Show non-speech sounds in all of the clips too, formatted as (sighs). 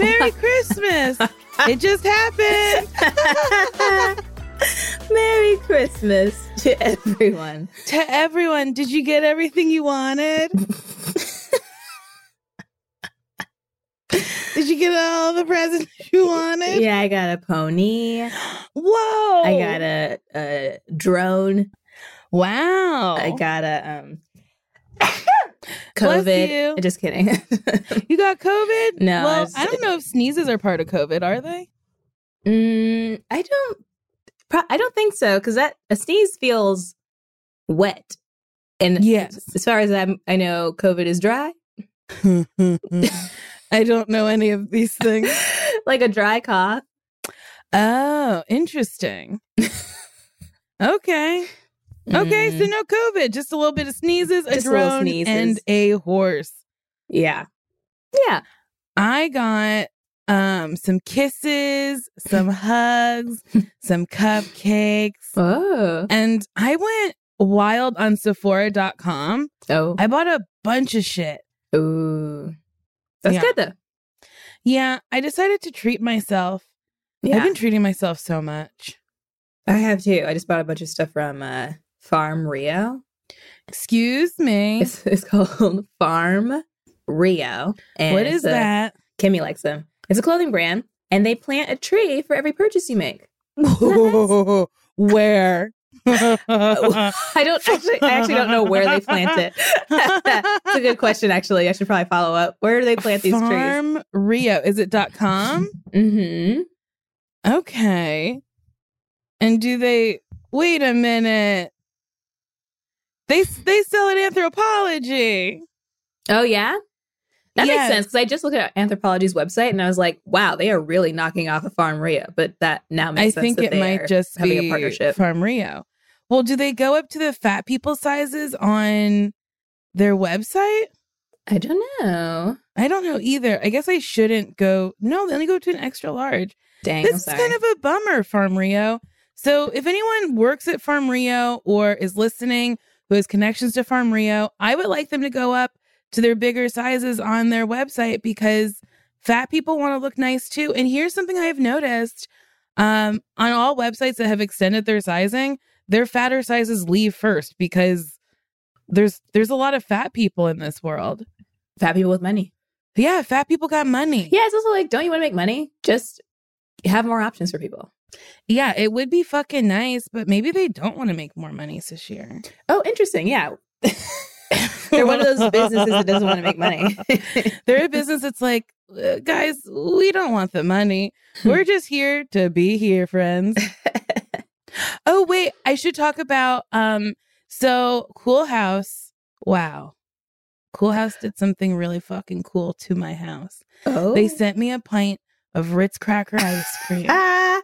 Merry Christmas. it just happened. (laughs) Merry Christmas to everyone. to everyone, did you get everything you wanted? (laughs) did you get all the presents you wanted? Yeah, I got a pony. Whoa. I got a, a drone. Wow. I got a um COVID. you. Just kidding. (laughs) You got COVID? No, Well, it's- I don't know if sneezes are part of COVID, are they? mm, I don't. Pro- I don't think so because that a sneeze feels wet, and Yes. as far as I'm, I know, COVID is dry, (laughs) I don't know any of these things. (laughs) like a dry cough. Oh, interesting. okay. Okay, so Mm, no COVID, just a little bit of sneezes, a Just little drone, sneezes. and a horse. yeah, yeah. I got um some kisses, some (laughs) hugs, some cupcakes, Oh, and I went wild on Sephora.com. oh, I bought a bunch of shit. ooh. That's Yeah. good though. Yeah, I decided to treat myself. Yeah, I've been treating myself so much. I have too. I just bought a bunch of stuff from uh, Farm Rio. Excuse me. It's, it's called (laughs) Farm Rio. And what is a- that? Kimmy likes them. It's a clothing brand, and they plant a tree for every purchase you make. (laughs) Where? (laughs) I don't actually. I actually don't know where they plant it. It's a good question. Actually, I should probably follow up. Where do they plant these trees? Farm Rio. Is it dot com? Mm-hmm. Okay. And do they wait a minute? They they sell an Anthropologie. Oh yeah, that Yes. makes sense because I just looked at Anthropologie's website and I was like, wow, they are really knocking off of Farm Rio. But that now makes I think that it they might just having be a partnership. Farm Rio. Well, do they go up to the fat people sizes on their website? I don't know. I don't know either. I guess I shouldn't go. No, they only go to an extra large. Dang, this is kind of a bummer, Farm Rio. So if anyone works at Farm Rio or is listening who has connections to Farm Rio, I would like them to go up to their bigger sizes on their website because fat people want to look nice too. And here's something I've noticed um, on all websites that have extended their sizing, their fatter sizes leave first because there's there's a lot of fat people in this world. fat people with money. Yeah, fat people got money. Yeah, it's also like, don't you want to make money? Just have more options for people. Yeah, it would be fucking nice, but maybe they don't want to make more money this year. Oh, interesting. Yeah. (laughs) They're one of those businesses that doesn't want to make money. (laughs) They're a business that's like, "Uh, guys, we don't want the money. We're just here to be here, friends. (laughs) oh, wait, I should talk about um so Coolhaus. Wow. Coolhaus did something really fucking cool to my house. oh. They sent me a pint of Ritz cracker ice cream. Ah.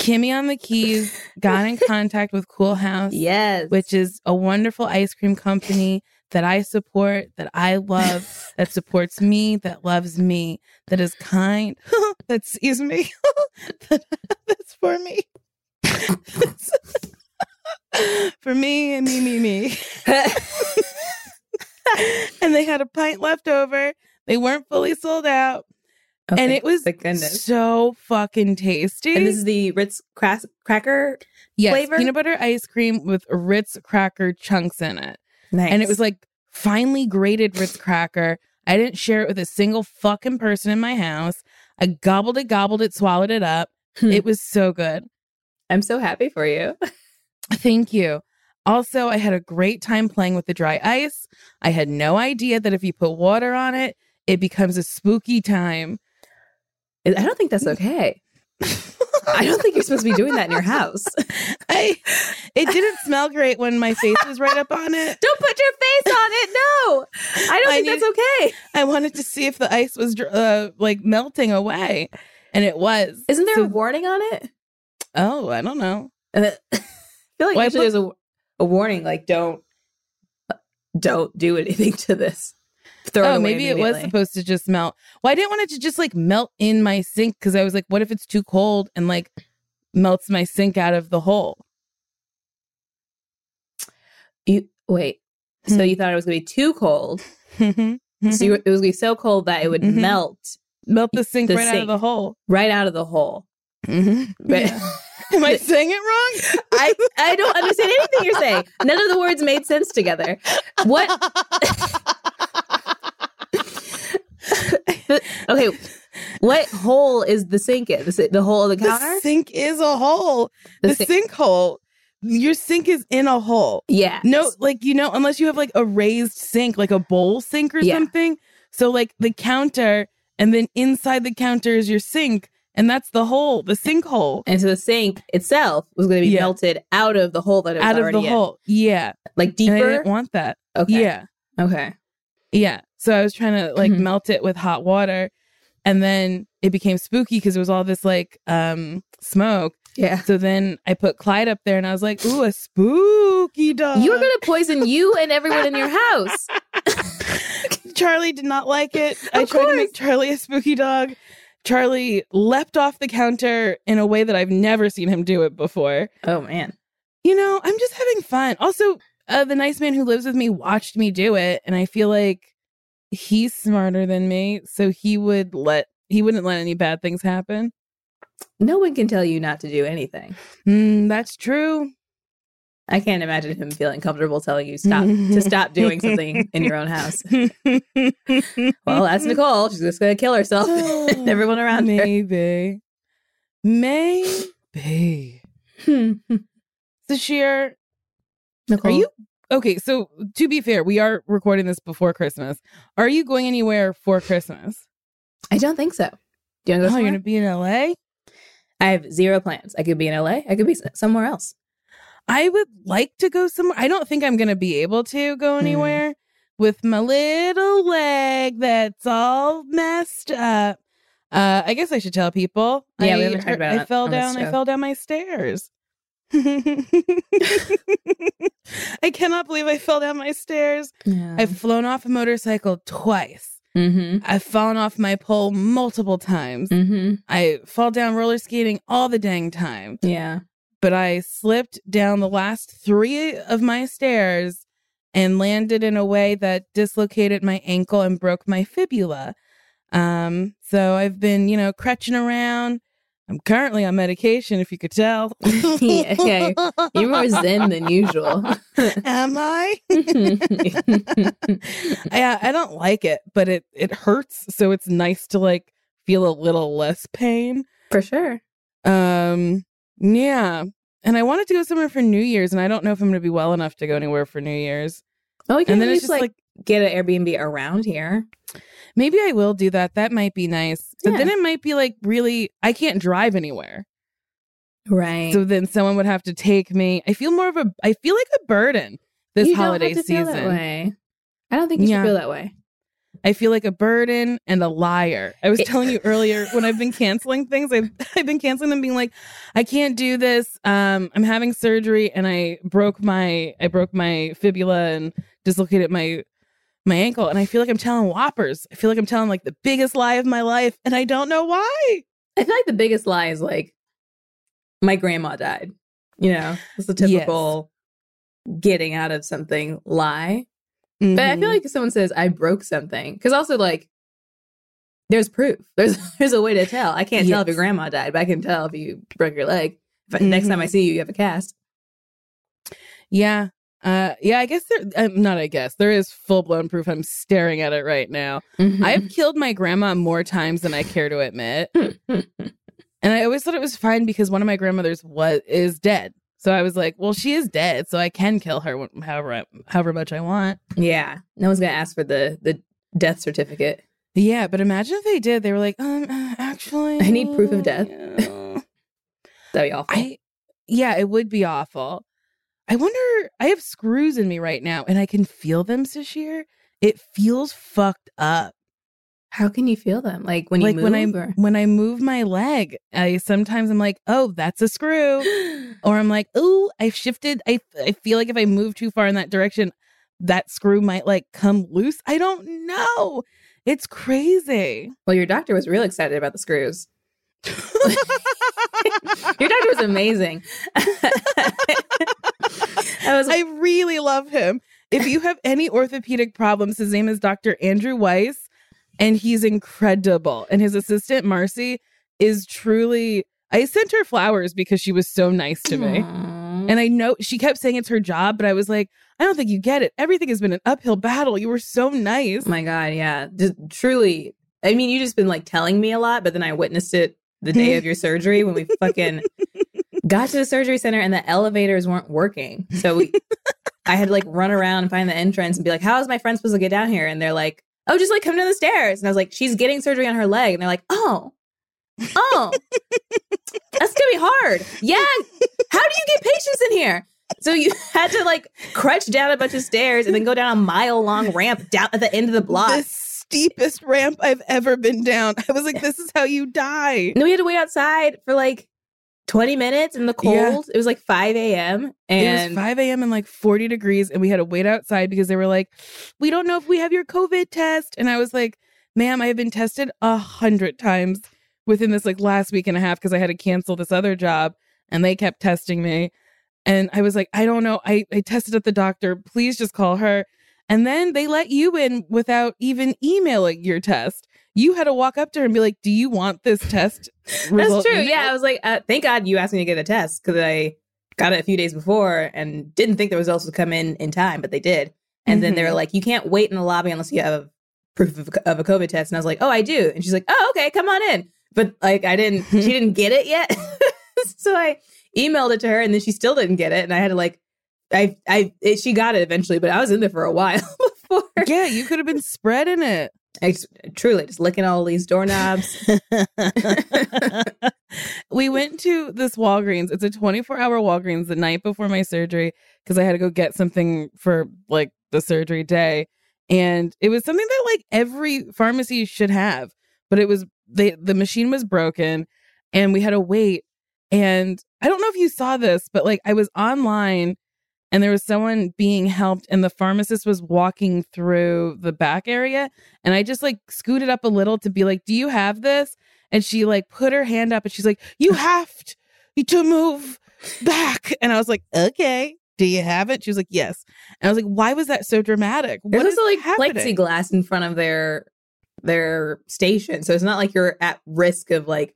Kimmy on the keys got in contact with Coolhaus, yes. which is a wonderful ice cream company that I support, that I love, (laughs) that supports me, that loves me, that is kind, (laughs) that sees me, (laughs) that, that's for me. for me and me, me, me. and they had a pint left over. They weren't fully sold out. Oh, and it was so fucking tasty. And this is the Ritz crack- cracker. yes, flavor? peanut butter ice cream with Ritz cracker chunks in it. Nice. And it was like finely grated Ritz cracker. I didn't share it with a single fucking person in my house. I gobbled it, gobbled it, swallowed it up. Hmm. It was so good. I'm so happy for you. (laughs) Thank you. Also, I had a great time playing with the dry ice. I had no idea that if you put water on it, it becomes a spooky time. I don't think that's (laughs) okay. I don't think you're supposed to be doing that in your house. (laughs) I it didn't smell great when my face was right up on it. Don't put your face on it. No, I don't I think need- that's okay. I wanted to see if the ice was uh, like melting away, and it was. Isn't there So- a warning on it? Oh, I don't know. (laughs) I feel like Why usually put- there's a, a warning, like don't don't do anything to this. Throw it oh, away maybe it was supposed to just melt. Well, I didn't want it to just like melt in my sink because I was like, what if it's too cold and like melts my sink out of the hole? You wait. So Hmm. you thought it was gonna be too cold. (laughs) So you, it was gonna be so cold that it would Mhm. melt melt the sink The right out of the hole. right out of the hole. Mhm. But- Yeah. (laughs) Am I (laughs) saying it wrong? I I don't understand anything you're saying. None of the words made sense together. What? Okay, what hole is the sink in? The, the hole of the counter? The sink is a hole. The The, sink- sink hole. Your sink is in a hole. yeah. No, like you know, unless you have like a raised sink, like a bowl sink or Yeah. something. So like the counter, and then inside the counter is your sink, and that's the hole, the sink hole. And so the sink itself was going to be Yeah. melted out of the hole that it was Out of the in. hole. Yeah. like And I didn't want that. okay. Yeah. Okay. Yeah. So I was trying to like Mhm. melt it with hot water. And then it became spooky because it was all this like um smoke. Yeah. So then I put Clyde up there and I was like, ooh, a spooky dog. You were going to poison you and everyone in your house. (laughs) Charlie did not like it. I Of tried to make Charlie a spooky dog. Charlie leapt off the counter in a way that I've never seen him do it before. Oh man. You know, I'm just having fun. Also, uh, the nice man who lives with me watched me do it, and I feel like he's smarter than me, so he would let he wouldn't let any bad things happen. No one can tell you not to do anything. Mm, that's true. I can't imagine him feeling comfortable telling you stop to stop doing something in your own house. (laughs) Well, that's Nicole. She's just going to kill herself (laughs) and everyone around her. Maybe. Maybe. Sasheer, Nicole, Are you okay? So to be fair, we are recording this before Christmas. Are you going anywhere for Christmas? I don't think so. Do you want to go Oh, you're gonna be in LA. I have zero plans. I could be in LA. I could be somewhere else. I would like to go somewhere. I don't think I'm gonna be able to go Hmm. anywhere with my little leg that's all messed up. Uh, I guess I should tell people. Yeah, I, we haven't heard about I it fell down. I fell down my stairs. (laughs) I cannot believe I fell down my stairs. Yeah. I've flown off a motorcycle twice. mm-hmm. I've fallen off my pole multiple times. Mm-hmm. I fall down roller skating all the dang time. Yeah. But I slipped down the last three of my stairs and landed in a way that dislocated my ankle and broke my fibula. Um, so I've been, you know, crutching around. I'm currently on medication, if you could tell. (laughs) Yeah, okay. You're more zen than usual. Am I? (laughs) yeah, I don't like it, but it it hurts, so it's nice to like feel a little less pain. For sure. Um, yeah. And I wanted to go somewhere for New Year's, and I don't know if I'm going to be well enough to go anywhere for New Year's. Oh, we can And then just like, like, get an Airbnb around here. Maybe I will do that. That might be nice. But then it might be like really, I can't drive anywhere. Right. So then someone would have to take me. I feel more of a, I feel like a burden this You don't holiday have to feel season. that way. I don't think you Yeah. should feel that way. I feel like a burden and a liar. I was telling you earlier when I've been canceling things, I've (laughs) I've been canceling them being like, I can't do this. Um, I'm having surgery and I broke my I broke my fibula and dislocated my my ankle. And I feel like I'm telling whoppers. I feel like I'm telling like the biggest lie of my life, and I don't know why. I feel like the biggest lie is like my grandma died. You know, it's a typical getting out of something lie. But I feel like if someone says I broke something, because also like there's proof. (laughs) There's there's a way to tell. I can't tell if your grandma died, but I can tell if you broke your leg. If I, next time I Mhm. see you, you have a cast. Yeah. Uh, yeah, I guess there, um, not, I guess there is full blown proof. I'm staring at it right now. I've killed my grandma more times than I care to admit. (laughs) And I always thought it was fine because one of my grandmothers was, is dead. So I was like, well, she is dead. So I can kill her however, I- however much I want. yeah, no one's gonna ask for the the death certificate. Yeah. But imagine if they did, they were like, um, uh, actually, I need proof of death. yeah." (laughs) That'd be awful. I, yeah, it would be awful. I wonder, I have screws in me right now and I can feel them, Sasheer. It feels fucked up. How can you feel them? Like when you like move when I or when I move my leg, I sometimes I'm like, oh, that's a screw, (gasps) or I'm like, oh, I shifted. I I feel like if I move too far in that direction, that screw might like come loose. I don't know. It's crazy. Well, your doctor was real excited about the screws. (laughs) Your doctor was amazing. (laughs) I was I really love him. If you have any orthopedic problems, his name is Dr. Andrew Weiss, and he's incredible. And his assistant, Marcy, is truly. I sent her flowers because she was so nice to me. Aw. And I know she kept saying it's her job, but I was like, I don't think you get it. Everything has been an uphill battle. You were so nice. Oh my god, yeah. Just truly. I mean, you just been like telling me a lot, but then I witnessed it the day of (laughs) your surgery when we fucking got to the surgery center and the elevators weren't working. So we I had to like run around and find the entrance and be like, How is my friend supposed to get down here? And they're like, Oh, just like come down the stairs. And I was like, She's getting surgery on her leg. And they're like, Oh, oh, that's gonna be hard. Yeah. How do you get patients in here? So you (laughs) had to like crutch down a bunch of stairs and then go down a mile long ramp down at the end of the block. Steepest ramp I've ever been down. I was like, this is how you die. No, we had to wait outside for like 20 minutes in the Yeah. cold. It was like 5 a.m. it And was 5 a.m. and like 40 degrees, and we had to wait outside because they were like, we don't know if we have your COVID test. And I was like, ma'am, I have been tested a hundred times within this like last week and a half because I had to cancel this other job and they kept testing me. And I was like, I don't know. I, I tested at the doctor. Please just call her. And then they let you in without even emailing your test. You had to walk up to her and be like, Do you want this test? (laughs) that's true. Yeah. I was like, uh, thank God you asked me to get a test because I got it a few days before and didn't think the results would come in in time, but they did. And then they were Mhm. like, you can't wait in the lobby unless you have proof of, of a COVID test. And I was like, oh, I do. And she's like, oh, okay, come on in. But like, I didn't, she (laughs) didn't get it yet. (laughs) so I emailed it to her and then she still didn't get it. And I had to like, I, I, it, she got it eventually, but I was in there for a while (laughs) before. Yeah, you could have been spreading it. I just, truly just licking all these doorknobs. (laughs) (laughs) we went to this Walgreens. It's a 24 hour Walgreens the night before my surgery because I had to go get something for like the surgery day. And it was something that like every pharmacy should have, but it was they the machine was broken and we had to wait. And I don't know if you saw this, but like I was online and there was someone being helped and the pharmacist was walking through the back area and I just like scooted up a little to be like, "Do you have this?" And she like put her hand up and she's like, "You (laughs) have to, to move back." And I was like, "Okay." Do you have it? She was like, "Yes." And I was like, "Why was that so dramatic?" There's What is also like happening? plexiglass in front of their their station, so it's not like you're at risk of like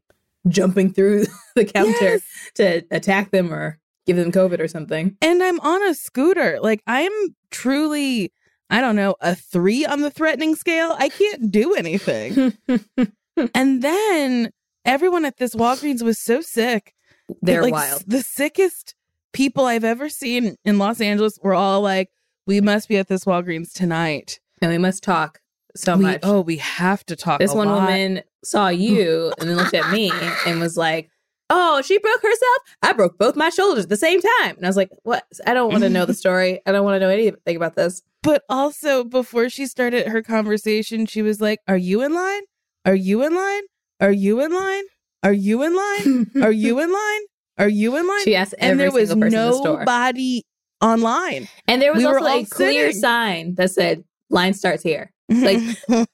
jumping through (laughs) the counter Yes. to attack them or give them COVID or something. And I'm on a scooter. Like I'm truly, I don't know, a three on the threatening scale. I can't do anything. (laughs) and then everyone at this Walgreens was so sick. They're like, wild. The sickest people I've ever seen in Los Angeles were all like, "We must be at this Walgreens tonight." And we must talk so we, much. oh, we have to talk. this one lot. woman saw (laughs) you and then looked at me and was like, "Oh, she broke herself. I broke both my shoulders at the same time." And I was like, "What? I don't want to know the (laughs) story. I don't want to know anything about this." But also, before she started her conversation, she was like, Are you in line? Are you in line? Are you in line? Are you in line? Are you in line? Are you in line? (laughs) She asked and there was in the nobody online. And there was we also a clear sitting. sign that said line starts here. Like,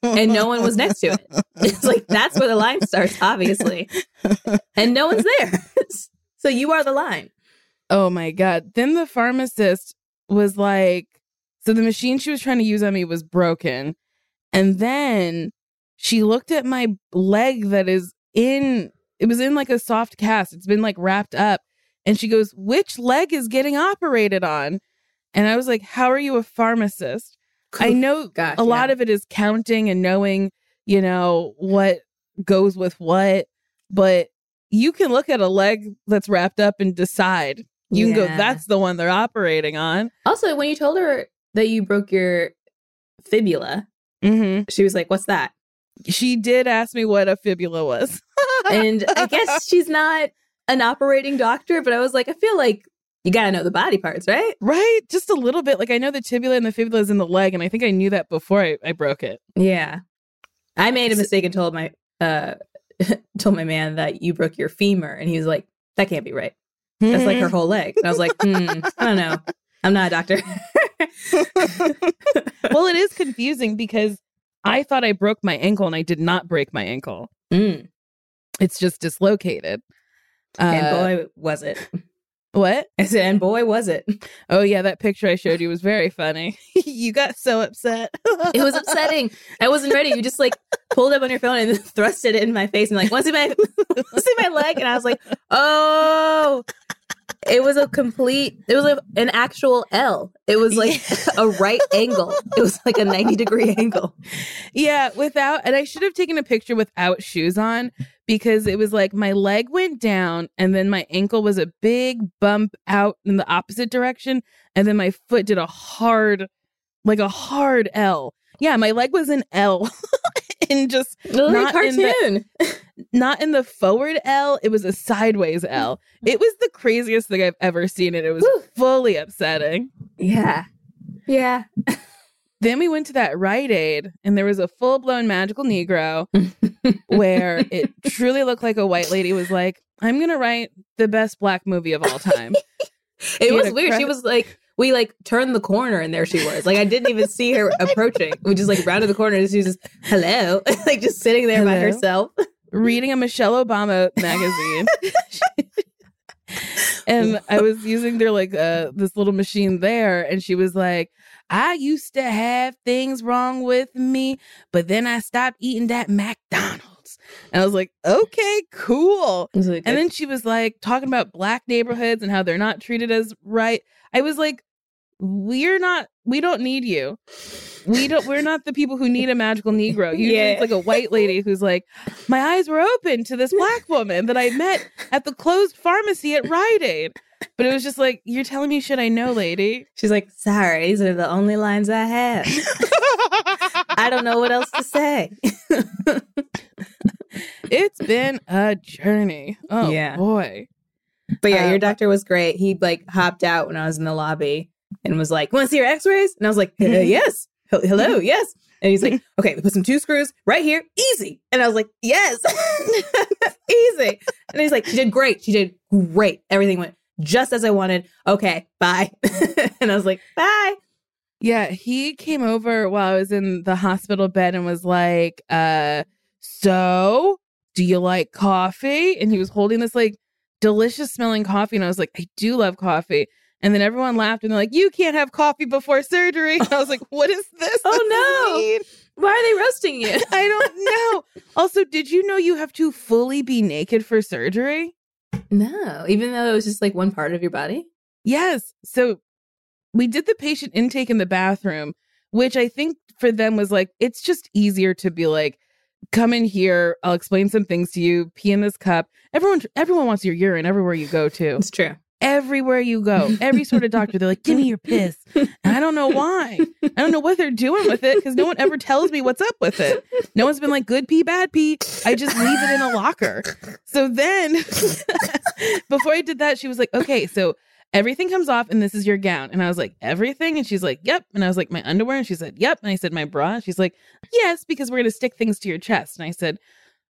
And no one was next to it. (laughs) It's like that's where the line starts, obviously. And no one's there. (laughs) so you are the line. Oh my God. Then the pharmacist was like, so the machine she was trying to use on me was broken. And then she looked at my leg that is in, it was in like a soft cast. It's been like wrapped up. And she goes, which leg is getting operated on? And I was like, how are you a pharmacist? I know Gosh, a lot of it is counting and knowing, you know, what goes with what, but you can look at a leg that's wrapped up and decide. You can go, that's the one they're operating on. Also, when you told her that you broke your fibula, hmm she was like, What's that? She did ask me what a fibula was. And I guess (laughs) she's not an operating doctor, but I was like, I feel like you gotta know the body parts, right? right? Just a little bit. Like I know the tibula and the fibula is in the leg, and I think I knew that before I, I broke it. Yeah. I made a mistake and told my uh (laughs) told my man that you broke your femur and he was like, That can't be right. That's like her whole leg. And I was like, hmm, I don't know. I'm not a doctor. (laughs) well, it is confusing because I thought I broke my ankle and I did not break my ankle. Mm. It's just dislocated. And Uh, boy was it. What? I said, and boy was it. (laughs) Oh yeah, that picture I showed you was very funny. (laughs) you got so upset. (laughs) It was upsetting. I wasn't ready. You just like pulled up on your phone and thrust it in my face and like, want to see my to see my leg? And I was like, oh. It was a complete. It was a, an actual L. It was like a right angle. It was like a ninety degree angle. Yeah, without, and I should have taken a picture without shoes on because it was like my leg went down and then my ankle was a big bump out in the opposite direction. And then my foot did a hard, like a hard L. Yeah, my leg was an L (laughs) and just Not a in the- not in the forward L, it was a sideways (laughs) L. It was the craziest thing I've ever seen and it was Woo. fully upsetting. yeah. Yeah. (laughs) Then we went to that Rite Aid, and there was a full blown magical Negro where it truly looked like a white lady was like, I'm going to write the best black movie of all time. (laughs) It She was weird. She was like, we like turned the corner and there she was. Like I didn't even see her (laughs) (laughs) approaching. We just like rounded the corner and she was just hello, like just sitting there by herself. Reading a Michelle Obama magazine. and I was using their like uh this little machine there, and she was like, I used to have things wrong with me, but then I stopped eating that McDonald's. And I was like, okay, cool. And then she was like talking about black neighborhoods and how they're not treated as right. I was like, we're not, we don't need you. We don't, we're not the people who need a magical Negro. (laughs) Usually Yeah. it's like a white lady who's like, my eyes were open to this black woman that I met at the closed pharmacy at Rite Aid. But it was just like, you're telling me shit I know, lady. she's like, sorry, these are the only lines I have. (laughs) I don't know what else to say. it's been a journey. Oh Yeah. boy. But yeah, your um, doctor was great. He like hopped out when I was in the lobby and was like, "Want to see your X-rays?" And I was like, "Uh, (laughs) "Yes, Hel- hello, yes." And he's like, "Okay, we put some two screws right here, easy." And I was like, "Yes, (laughs) easy." And he's like, "She did great. She did great. Everything went just as I wanted. Okay, bye." (laughs) and I was like, "Bye." Yeah, he came over while I was in the hospital bed and was like, uh, so do you like coffee? And he was holding this like delicious smelling coffee. And I was like, I do love coffee. And then everyone laughed and they're like, you can't have coffee before surgery. And I was like, what is this? (laughs) Oh, What does this no. Why are they roasting you? (laughs) I don't know. also, did you know you have to fully be naked for surgery? no, even though it was just like one part of your body. Yes. So we did the patient intake in the bathroom, which I think for them was like, it's just easier to be like, come in here, I'll explain some things to you, pee in this cup. Everyone everyone wants your urine everywhere you go to. It's true. Everywhere you go. Every sort of doctor, they're like, give me your piss. And I don't know why. I don't know what they're doing with it because no one ever tells me what's up with it. No one's been like, good pee, bad pee. I just leave it in a locker. So then, (laughs) before I did that, she was like, okay, so everything comes off and this is your gown. And I was like, everything? And she's like, yep. And I was like, my underwear? And she said, yep. And I said, my bra? And she's like, yes, because we're going to stick things to your chest. And I said,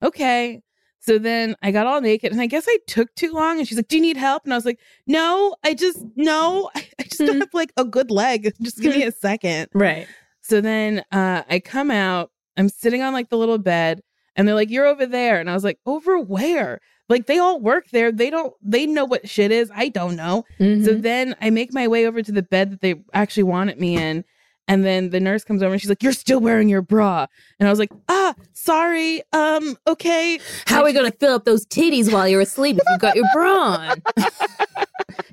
okay. So then I got all naked and I guess I took too long. And she's like, do you need help? And I was like, no, I just, no, (laughs) I just don't have like a good leg. Just give me a second. Right. So then uh, I come out, I'm sitting on like the little bed, and they're like, You're over there. And I was like, Over where? Like they all work there. They don't, they know what shit is. I don't know. So Mhm. then I make my way over to the bed that they actually wanted me in. And then the nurse comes over and she's like, You're still wearing your bra. And I was like, Ah, sorry. Um, okay. How are we going to fill up those titties while you're asleep if you've got your bra on? (laughs)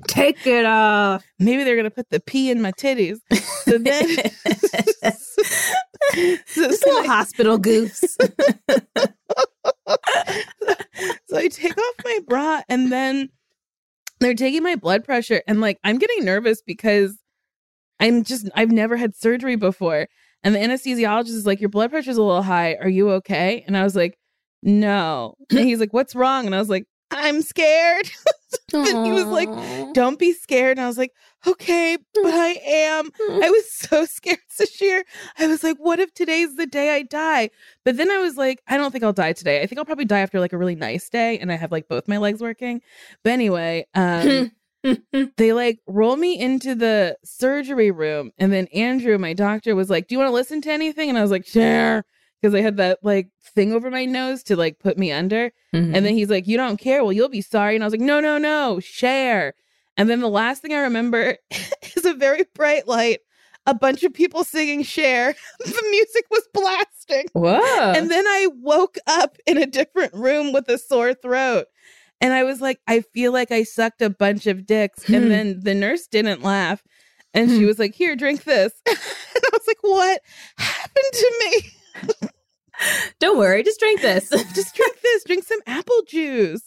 Take it off. Maybe they're going to put the pee in my titties. So then, (laughs) so, Just so little hospital goofs. (laughs) so I take off my bra and then they're taking my blood pressure and like I'm getting nervous because I'm just I've never had surgery before. And the anesthesiologist is like, Your blood pressure's a little high. Are you okay? And I was like, No. (clears throat) And he's like, What's wrong? And I was like, I'm scared. (laughs) And he was like, Don't be scared. And I was like, Okay, but I am. I was (laughs) so scared, (laughs) Sasheer. I was like, what if today's the day I die? But then I was like, I don't think I'll die today. I think I'll probably die after like a really nice day and I have like both my legs working. But anyway, um, (laughs) they like roll me into the surgery room. And then Andrew, my doctor, was like, Do you want to listen to anything? And I was like, Sure. Because I had that like thing over my nose to like put me under. Mm-hmm. And then he's like, You don't care. Well, you'll be sorry. And I was like, No, no, no, Cher. And then the last thing I remember (laughs) is a very bright light, a bunch of people singing Cher. (laughs) the music was blasting. Whoa. And then I woke up in a different room with a sore throat. And I was like, I feel like I sucked a bunch of dicks. Hmm. And then the nurse didn't laugh. And she Hmm. was like, Here, drink this. (laughs) and I was like, What happened to me? Don't worry, just drink this. (laughs) Just drink this, drink some apple juice.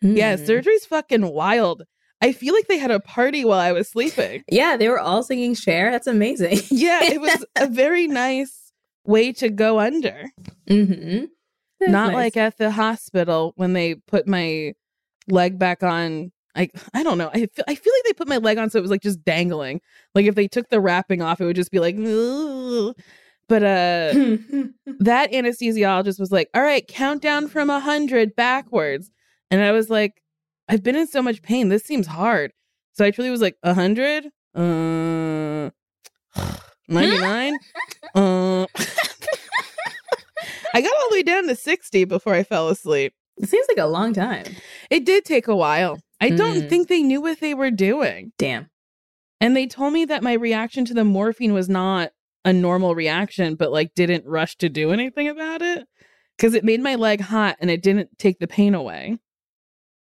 Yeah, Mm. surgery's fucking wild. I feel like they had a party while I was sleeping. Yeah, they were all singing Cher. That's amazing. (laughs) Yeah, it was a very nice way to go under. mm-hmm. Not like at the hospital when they put my leg back on. I I don't know. I feel, I feel like they put my leg on so it was like just dangling. Like if they took the wrapping off, it would just be like. "Ugh." But uh, (laughs) that anesthesiologist was like, "All right, count down from a hundred backwards," and I was like, "I've been in so much pain. This seems hard." So I truly was like, "A hundred, uh, (sighs) ninety nine, uh." (laughs) I got all the way down to sixty before I fell asleep. It seems like a long time. It did take a while. I don't Mm. think they knew what they were doing. Damn. And they told me that my reaction to the morphine was not a normal reaction, but like didn't rush to do anything about it because it made my leg hot and it didn't take the pain away.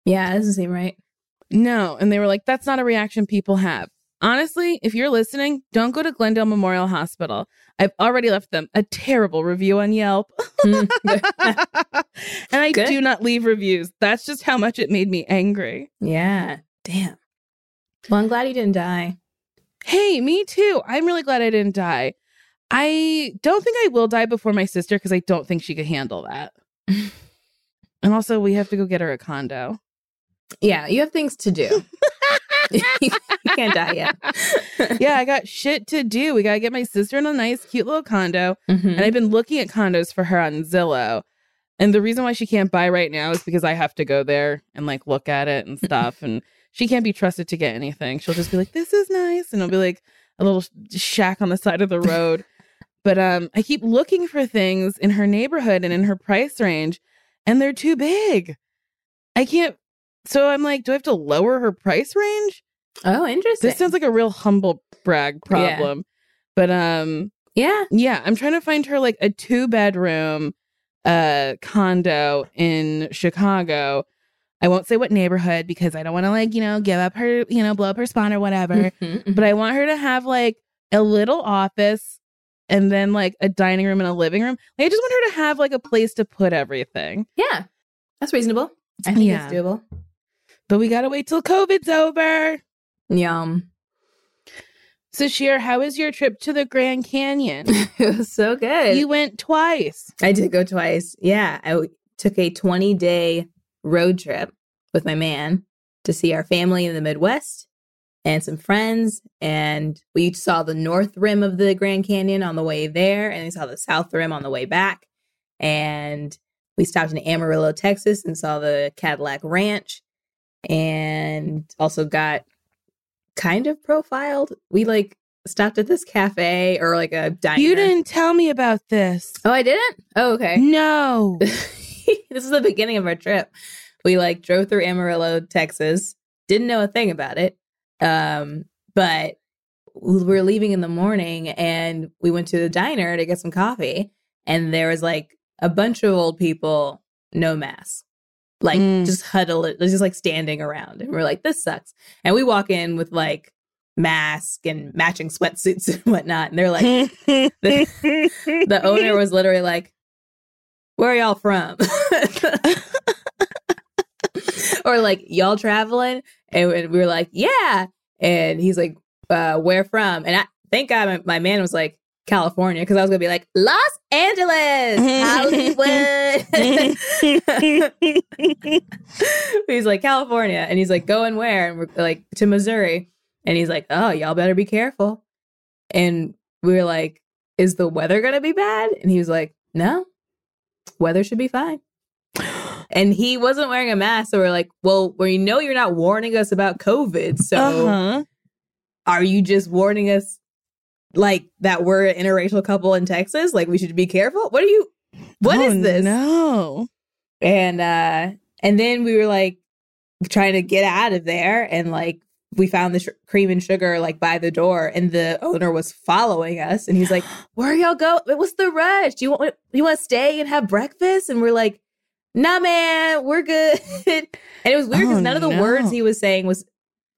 Yeah, doesn't seem right. No. And they were like, that's not a reaction people have. Honestly, if you're listening, don't go to Glendale Memorial Hospital. I've already left them a terrible review on Yelp. Mm. (laughs) and I Good. do not leave reviews. That's just how much it made me angry. yeah. Damn. Well, I'm glad you didn't die. Hey, me too. I'm really glad I didn't die. I don't think I will die before my sister because I don't think she could handle that. (laughs) and also, we have to go get her a condo. Yeah, you have things to do. (laughs) (laughs) you can't die yet. (laughs) yeah, I got shit to do. We got to get my sister in a nice, cute little condo. Mhm. And I've been looking at condos for her on Zillow. And the reason why she can't buy right now is because I have to go there and like look at it and stuff. and she can't be trusted to get anything. She'll just be like, this is nice. And it'll be like a little shack on the side of the road. but um, I keep looking for things in her neighborhood and in her price range, and they're too big. I can't. So I'm like, do I have to lower her price range? Oh, interesting. This sounds like a real humble brag Yeah. problem. But um, yeah. yeah, I'm trying to find her like a two bedroom uh condo in Chicago. I won't say what neighborhood because I don't want to like, you know, give up her, you know, blow up her spawn or whatever. Mhm. but I want her to have like a little office and then like a dining room and a living room. Like, I just want her to have like a place to put everything. yeah. That's reasonable. I think Yeah. it's doable. But we got to wait till COVID's over. Yum. Sasheer, how was your trip to the Grand Canyon? (laughs) it was so good. you went twice. I did go twice. Yeah. I w- took a 20 day road trip with my man to see our family in the Midwest and some friends. And we saw the north rim of the Grand Canyon on the way there, and we saw the south rim on the way back. And we stopped in Amarillo, Texas, and saw the Cadillac Ranch, and also got kind of profiled. We like stopped at this cafe or like a diner. You didn't tell me about this. Oh, I didn't. Oh, okay. No. (laughs) this is the beginning of our trip. We like drove through Amarillo, Texas. Didn't know a thing about it. Um, but we were leaving in the morning and we went to the diner to get some coffee and there was like a bunch of old people no mask like Mm. just huddled just like standing around and we're like this sucks and we walk in with like mask and matching sweatsuits (laughs) and whatnot and they're like (laughs) the, the owner was literally like, Where are y'all from? (laughs) or like, Y'all traveling? And we were like, Yeah. And he's like, uh, Where from? And I thank God my, my man was like, California, because I was gonna be like, Los Angeles, (laughs) Hollywood. (laughs) he's like, California. And he's like, Going where? And we're like, To Missouri. And he's like, Oh, y'all better be careful. And we were like, is the weather going to be bad? And he was like, no, weather should be fine. And he wasn't wearing a mask. So we're like, well, we know you're not warning us about COVID. So uh-huh. are you just warning us like that we're an interracial couple in Texas? Like we should be careful? What are you, What is Oh, this? No. And, uh, and then we were like trying to get out of there and like, we found the sh- cream and sugar like by the door, and the owner was following us. And he's like, (gasps) "Where y'all go? What's the rush? Do you want you want to stay and have breakfast?" And we're like, "Nah, man, we're good." (laughs) and it was weird because Oh, none of the no. words he was saying was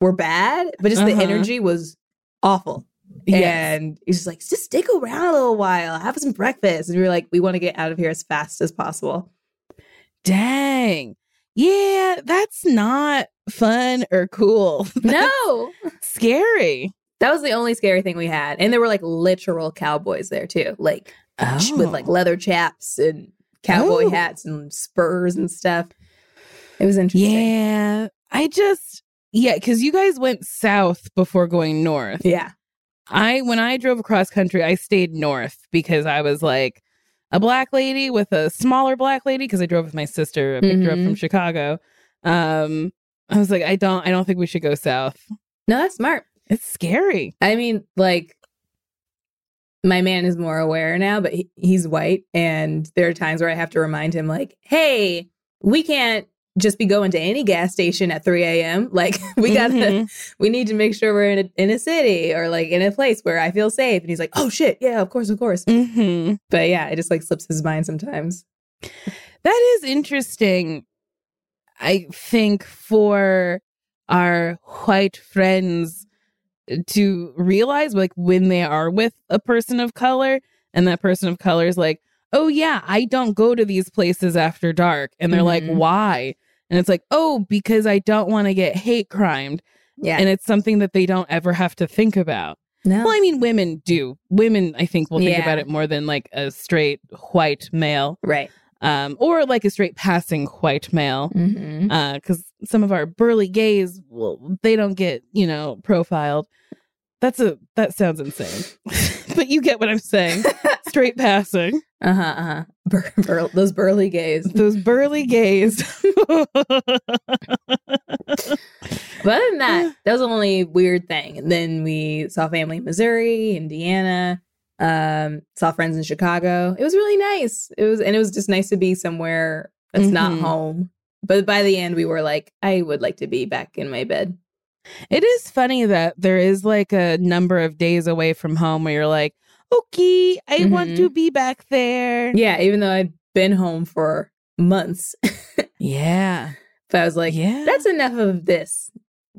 were bad, but just the Uh-huh. energy was awful. Yes. And he's just like, "Just stick around a little while, have some breakfast." And we were like, "We want to get out of here as fast as possible." Dang. Yeah, that's not fun or cool. (laughs) no, Scary. that was the only scary thing we had, and there were like literal cowboys there too, like with like oh. leather chaps and cowboy Oh. hats and spurs and stuff. It was interesting. Yeah. I just yeah, because you guys went south before going north. Yeah. I when I drove across country, I stayed north because I was like a black lady with a smaller black lady because I drove with my sister. I picked her up from Chicago. Um, I was like, I don't, I don't think we should go south. No, that's smart. It's scary. I mean, like, my man is more aware now, but he, he's white. And there are times where I have to remind him, like, hey, we can't just be going to any gas station at 3 a.m. (laughs) Like, we gotta, Mhm. (laughs) we need to make sure we're in a, in a city or like in a place where I feel safe. And he's like, oh shit. Yeah, of course, of course. Mhm. But yeah, it just like slips his mind sometimes. That is interesting. I think for our white friends to realize like when they are with a person of color and that person of color is like, "Oh yeah, I don't go to these places after dark." And they're like, Mhm. "Why?" And it's like, "Oh, because I don't want to get hate crimed." Yeah. And it's something that they don't ever have to think about. no. Well, I mean, women do. Women, I think, will think Yeah. about it more than like a straight white male right. um, or like a straight passing white male. Mm-hmm. Because some of our burly gays, well, they don't get you know profiled. That's a that sounds insane, (laughs) but you get what I'm saying. (laughs) Straight passing Uh huh. Uh huh. Bur- bur- those burly gays. those burly gays. But other than that, that was the only weird thing. And then we saw family in Missouri, Indiana, um, saw friends in Chicago. It was really nice. It was, and it was just nice to be somewhere that's not Mhm. home. But by the end, we were like, I would like to be back in my bed. it is funny that there is like a number of days away from home where you're like, okay, I want Mhm. to be back there. Yeah, even though I'd been home for months, (laughs) Yeah, but I was like, yeah. that's enough of this.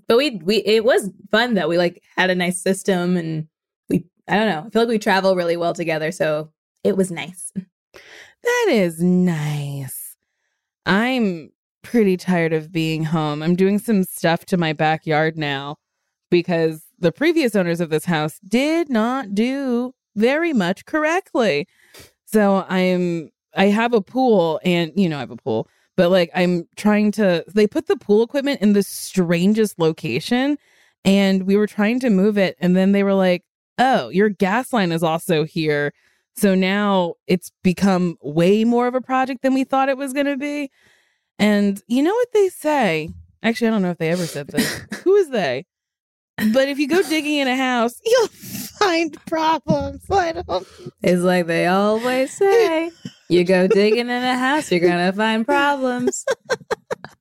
But we we it was fun though. We like had a nice system and we I don't know. I feel like we travel really well together, so it was nice. That is nice. I'm pretty tired of being home. I'm doing some stuff to my backyard now because the previous owners of this house did not do very much correctly. So I'm I have a pool and you know I have a pool, but like I'm trying to they put the pool equipment in the strangest location and we were trying to move it and then they were like, "Oh, your gas line is also here." So now it's become way more of a project than we thought it was going to be. And you know what they say? Actually, I don't know if they ever said this. (laughs) Who is they? But if you go digging in a house, (laughs) you'll find problems. I don't It's like they always (laughs) say. You go digging in a house, you're gonna find problems. (laughs)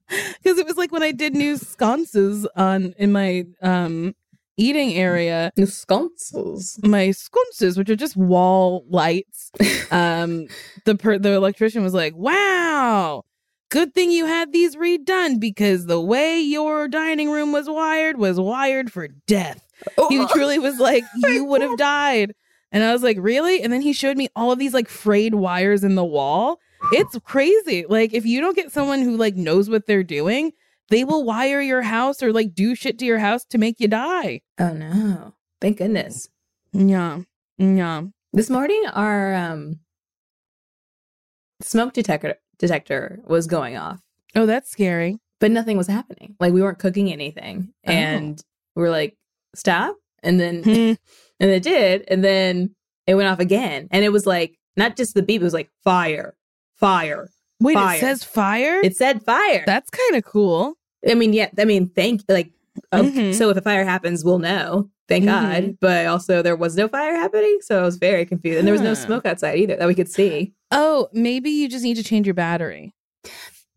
because it was like when I did new sconces on in my um eating area, New Sconces. my sconces, which are just wall lights. (laughs) Um, the per- the electrician was like, "Wow, good thing you had these redone because the way your dining room was wired was wired for death." He truly was like, (laughs) "You would have died." And I was like, "Really?" And then he showed me all of these like frayed wires in the wall. It's crazy. Like if you don't get someone who like knows what they're doing, they will wire your house or like do shit to your house to make you die. Oh no. Thank goodness. Yeah. Yeah. This morning our um smoke detector detector was going off, Oh, that's scary. but nothing was happening. Like we weren't cooking anything. Oh. And we're like, stop. And then Hmm. (laughs) and it did. And then it went off again. And it was like not just the beep, it was like fire, fire. Wait, Fire. it says fire? It said fire. that's kind of cool. I mean, yeah, I mean, thank like okay, Mhm. so if a fire happens, we'll know. Thank Mhm. God. But also there was no fire happening, so I was very confused. And there was no smoke outside either that we could see. Oh, maybe you just need to change your battery.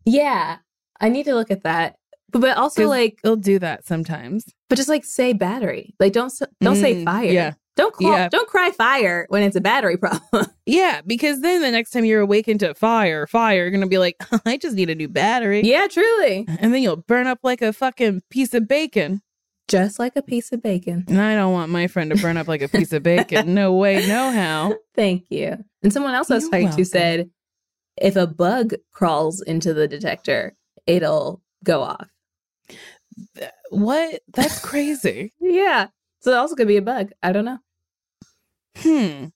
Yeah. I need to look at that. But but also like It'll do that sometimes. but just like say battery. Like don't don't say Mm, fire. yeah. Don't call, Yeah. don't cry fire when it's a battery (laughs) problem. Yeah, because then the next time you're awakened to fire, fire, you're gonna be like, (laughs) I just need a new battery. yeah, truly. And then you'll burn up like a fucking piece of bacon. Just like a piece of bacon. And I don't want my friend to burn up like a piece of bacon. No way, no how. (laughs) Thank you. And someone else I was talking to said if a bug crawls into the detector, it'll go off. What? That's crazy. (laughs) Yeah. So it also could be a bug. I don't know. Hmm.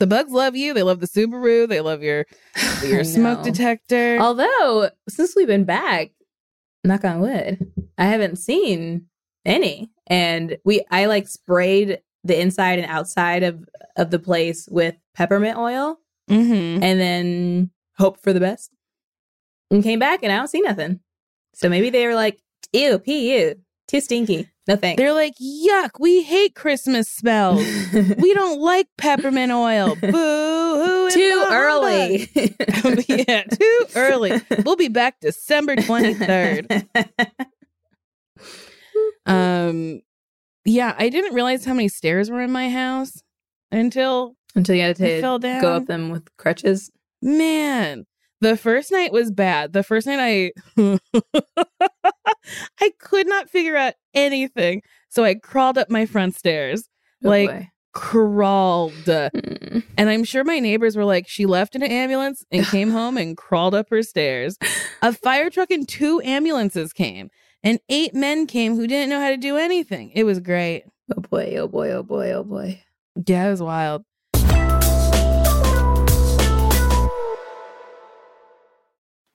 The bugs love you. They love the Subaru. They love your (sighs) your smoke detector. Although, since we've been back, knock on wood, I haven't seen any. And we I like sprayed the inside and outside of of the place with peppermint oil mm-hmm. and then hope for the best. And came back and I don't see nothing. So maybe they were like, ew, pee, ew, too stinky. No thanks. They're like, yuck, we hate Christmas smells. (laughs) we don't like peppermint oil. (laughs) Boo hoo. too early. (laughs) yeah, too early. We'll be back December 23rd. Um yeah, I didn't realize how many stairs were in my house until Until you had to fell down. go up them with crutches. Man, the first night was bad. The first night I (laughs) I could not figure out anything. So I crawled up my front stairs. Oh, Like- boy. Crawled. Mm. And I'm sure my neighbors were like, she left in an ambulance and (laughs) came home and crawled up her stairs. A fire truck and two ambulances came, and eight men came who didn't know how to do anything. It was great. Oh boy, oh boy, oh boy, oh boy. Yeah, it was wild.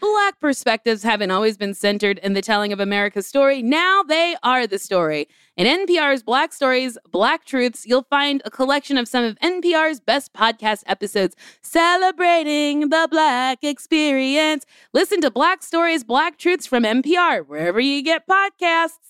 Black perspectives haven't always been centered in the telling of America's story. Now they are the story. In NPR's Black Stories, Black Truths, you'll find a collection of some of NPR's best podcast episodes celebrating the Black experience. Listen to Black Stories, Black Truths from NPR, wherever you get podcasts.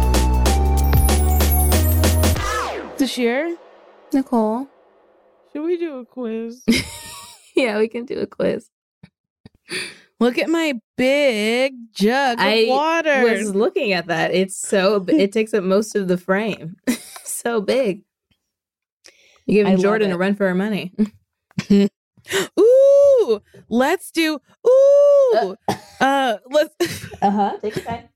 This year, Nicole. should we do a quiz? (laughs) Yeah, we can do a quiz. Look at my big jug of I water. I was looking at that. It's so (laughs) it takes up most of the frame. (laughs) so big. You're giving love Jordan a run for her money. Ooh, let's do. Ooh, uh, let's. Uh-huh. Take it back.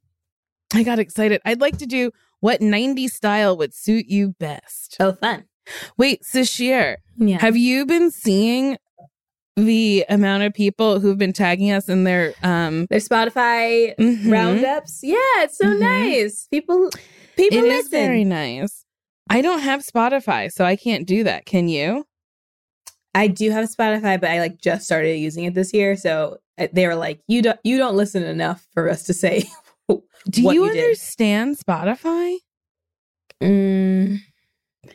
I got excited. I'd like to do what 90s style would suit you best. Oh, fun. Wait, Sasheer, Yeah. have you been seeing the amount of people who've been tagging us in their um Their Spotify mhm. roundups. Yeah, it's so Mhm. nice. People people It listen. is very nice. I don't have Spotify, so I can't do that. Can you? I do have Spotify, but I like just started using it this year, so uh, they were like, "You don't you don't listen enough for us to say." Do you you did. understand Spotify? Mm,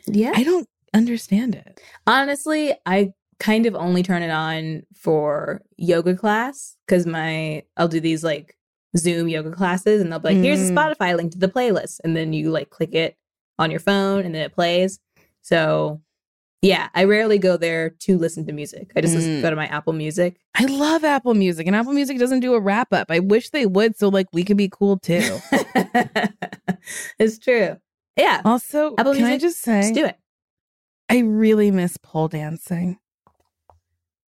yeah. I don't understand it. Honestly, I kind of only turn it on for yoga class because my I'll do these like Zoom yoga classes, and they'll be like, "Here's a Mm. Spotify link to the playlist," and then you like click it on your phone, and then it plays. So. Yeah, I rarely go there to listen to music. I just listen, Mm. go to my Apple Music. I love Apple Music, and Apple Music doesn't do a wrap up. I wish they would, so like we could be cool too. (laughs) it's true. Yeah, also, Apple can I just say, let's do it. I really miss pole dancing.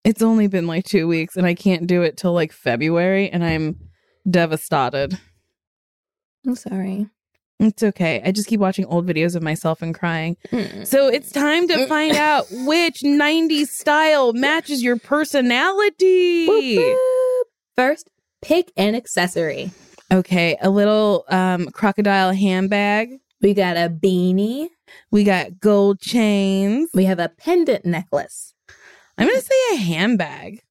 It's only been like two weeks, and I can't do it till like February, and I'm devastated. I'm sorry. It's okay. I just keep watching old videos of myself and crying. So it's time to find (laughs) out which 90s style matches your personality. Boop, boop. First, pick an accessory. Okay, a little um crocodile handbag. We got a beanie. We got gold chains. We have a pendant necklace. I'm going to say a handbag.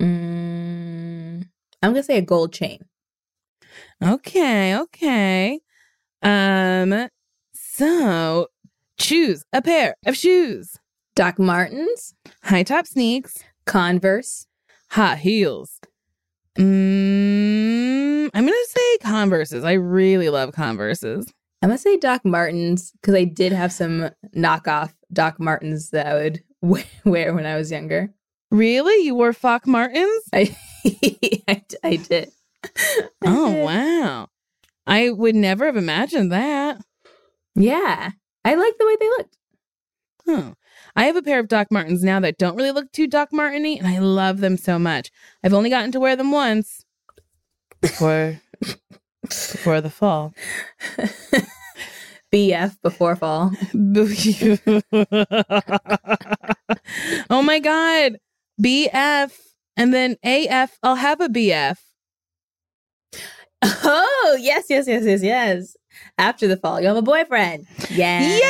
Mm, I'm gonna say a gold chain. Okay, okay. Um so choose a pair of shoes. Doc Martens, High top sneaks, Converse, hot heels. Mm, I'm going to say Converses. I really love Converses. I'm gonna say Doc Martens because I did have some knockoff Doc Martens that I would (laughs) wear when I was younger. Really? You wore Fock Martens? (laughs) I, I did. I Oh, did. wow. I would never have imagined that. Yeah, I like the way they looked. Huh. I have a pair of Doc Martens now that don't really look too Doc Marteny, and I love them so much. I've only gotten to wear them once before before the fall. (laughs) BF before fall. (laughs) oh my god. BF and then AF. I'll have a BF. Oh yes, yes, yes, yes, yes. After the fall, you have a boyfriend. Yes.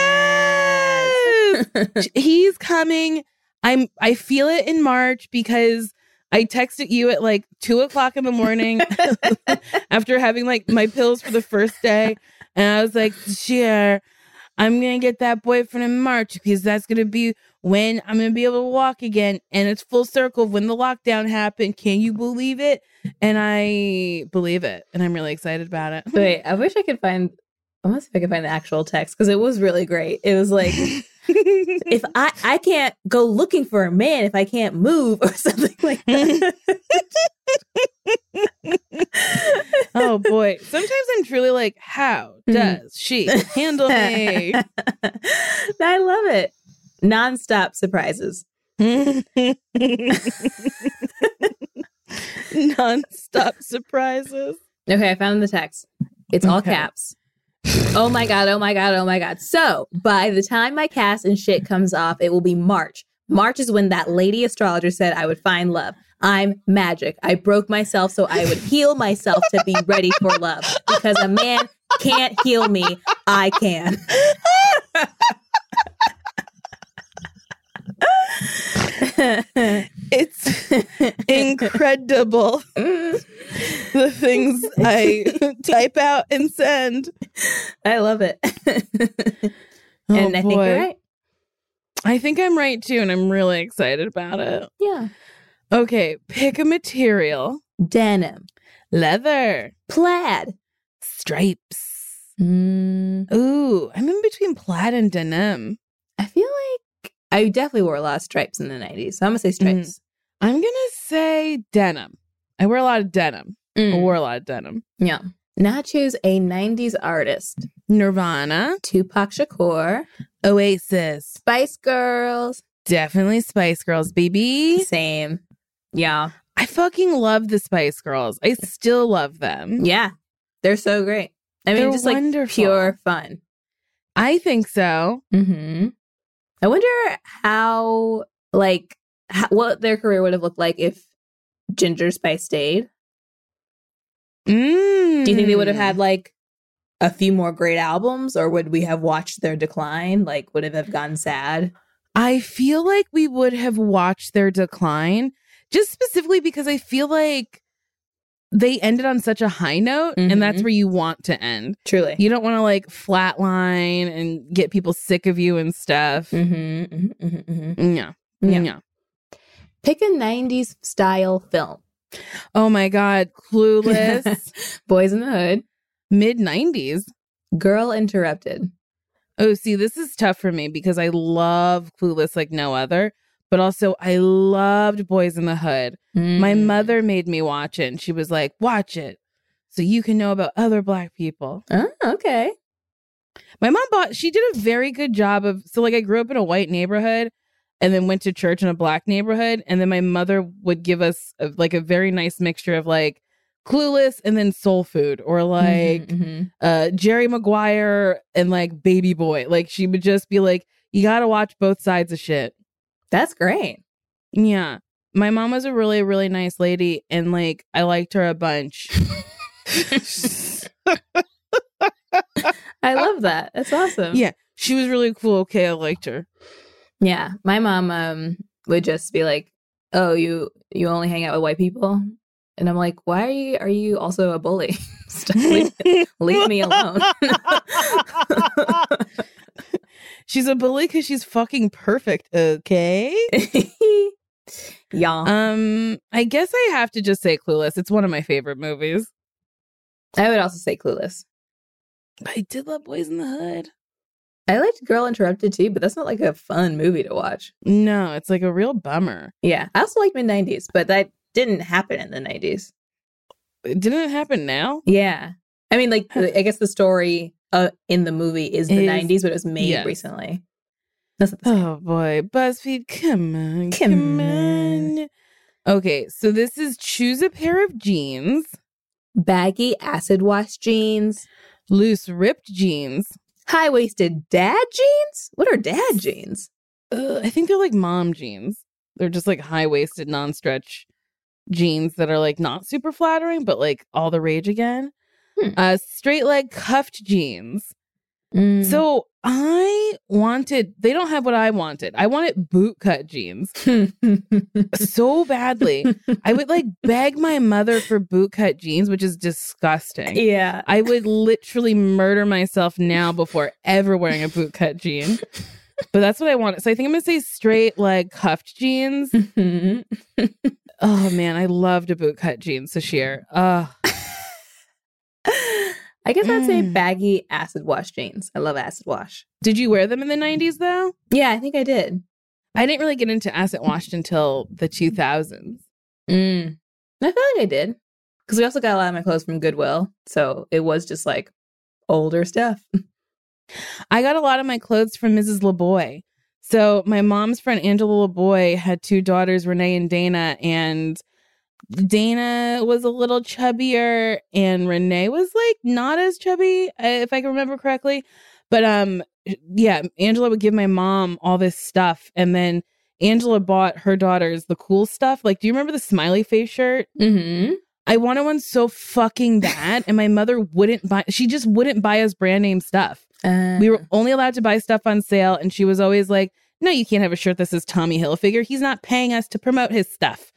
Yes. (laughs) He's coming. I'm I feel it in March because I texted you at like two o'clock in the morning (laughs) (laughs) after having like my pills for the first day. And I was like, sure, I'm going to get that boyfriend in March because that's going to be when I'm going to be able to walk again. And it's full circle when the lockdown happened. Can you believe it? And I believe it. And I'm really excited about it. Wait, (laughs) I wish I could find. I want to see if I can find the actual text because it was really great. It was like, if (laughs) I I can't go looking for a man if I can't move (laughs) or something like that. Oh boy. Sometimes I'm truly like, how mm-hmm. does she handle me? (laughs) I love it. Nonstop surprises. (laughs) Non-stop surprises. Okay, I found the text. It's all Okay. caps. Oh my god, oh my god, oh my god. So by the time my cast and shit comes off, it will be March. March is when that lady astrologer said I would find love. I'm magic. I broke myself so I would heal myself to be ready for love. Because a man can't heal me, I can. It's incredible the things I type out and send. I love it. Oh, and I think you're right. I think I'm right too, and I'm really excited about it. Yeah. Okay, pick a material. Denim, Leather, plaid. stripes. Mm, Ooh, I'm in between plaid and denim. I feel like I definitely wore a lot of stripes in the 90s. So I'm going to say stripes. I'm gonna say denim. I wear a lot of denim. I Mm. wore a lot of denim. Yeah. Now choose a 90s artist Nirvana, Tupac Shakur, Oasis, Spice Girls. definitely Spice Girls, baby. Same. Yeah. I fucking love the Spice Girls. I still love them. Yeah. They're so great. I mean, They're just like wonderful. pure fun. I think so. hmm I wonder how, like, how, what their career would have looked like if Ginger Spice stayed. Mm. Do you think they would have had like a few more great albums, or would we have watched their decline? Like, would it have gone sad? I feel like we would have watched their decline just specifically because I feel like they ended on such a high note and that's Mhm. where you want to end. Truly. You don't want to like flatline and get people sick of you and stuff. mm-hmm, hmm hmm Yeah. Yeah. Yeah. Pick a 90s style film. Oh my God. Clueless. (laughs) Boys in the Hood. Mid 90s. Girl Interrupted. Oh, see, this is tough for me because I love Clueless like no other, but also I loved Boys in the Hood. My Mm. mother made me watch it and she was like, watch it so you can know about other black people. Oh, okay. My mom bought, she did a very good job of, so like I grew up in a white neighborhood and then went to church in a black neighborhood. And then my mother would give us a, like a very nice mixture of like Clueless and then Soul Food or like Mhm, mhm. uh Jerry Maguire and like Baby Boy. Like she would just be like, you got to watch both sides of shit. That's great. Yeah. My mom was a really, really nice lady and like I liked her a bunch. (laughs) (laughs) I love that. That's awesome. Yeah. She was really cool. Okay, I liked her. Yeah. My mom um would just be like, "Oh, you you only hang out with white people," and I'm like, "Why are you are you also a bully? (laughs) Leave, leave me alone." (laughs) she's a bully because she's fucking perfect. Okay. (laughs) yeah. Um, I guess I have to just say Clueless. It's one of my favorite movies. I would also say Clueless. I did love Boys in the Hood. I liked Girl Interrupted too, but that's not like a fun movie to watch. No, it's like a real bummer. Yeah. I also like mid 90s, but that didn't happen in the 90s. Didn't it happen now? Yeah. I mean, like, I guess the story uh, in the movie is the Is- 90s, but it was made yes. recently. That's not the same. Oh boy, BuzzFeed, come on, Come come, on. on. Okay, so this is choose a pair of jeans, Baggy acid wash jeans, loose ripped jeans. high waisted dad jeans. What are dad jeans? Uh, I think they're like mom jeans. They're just like high waisted, non stretch jeans that are like not super flattering, but like all the rage again. Hmm. Uh, straight leg cuffed jeans. Mm. So I wanted, they don't have what I wanted. I wanted boot cut jeans (laughs) so badly. I would like beg my mother for boot cut jeans, which is disgusting. yeah. I would literally murder myself now before ever wearing a boot cut jean. But that's what I wanted. So I think I'm gonna say straight leg cuffed jeans. Mhm. (laughs) Oh man, I loved a boot cut jeans this year. Uh (laughs) I guess I'd say Mm. baggy acid wash jeans. I love acid wash. did you wear them in the 90s though? Yeah, I think I did. I didn't really get into acid washed until the 2000s. Mm. I feel like I did. Because we also got a lot of my clothes from Goodwill. So it was just like older stuff. I got a lot of my clothes from Mrs. LeBoy. So my mom's friend Angela LeBoy had two daughters, Renee and Dana, and Dana was a little chubbier and Renee was like not as chubby, uh, if I can remember correctly. But um yeah, Angela would give my mom all this stuff and then Angela bought her daughters the cool stuff. Like, do you remember the smiley face shirt? Mm-hmm. I wanted one so fucking bad, and my mother wouldn't buy. She just wouldn't buy us brand name stuff. Uh, We were only allowed to buy stuff on sale, and she was always like, "No, you can't have a shirt that says Tommy Hilfiger. He's not paying us to promote his stuff."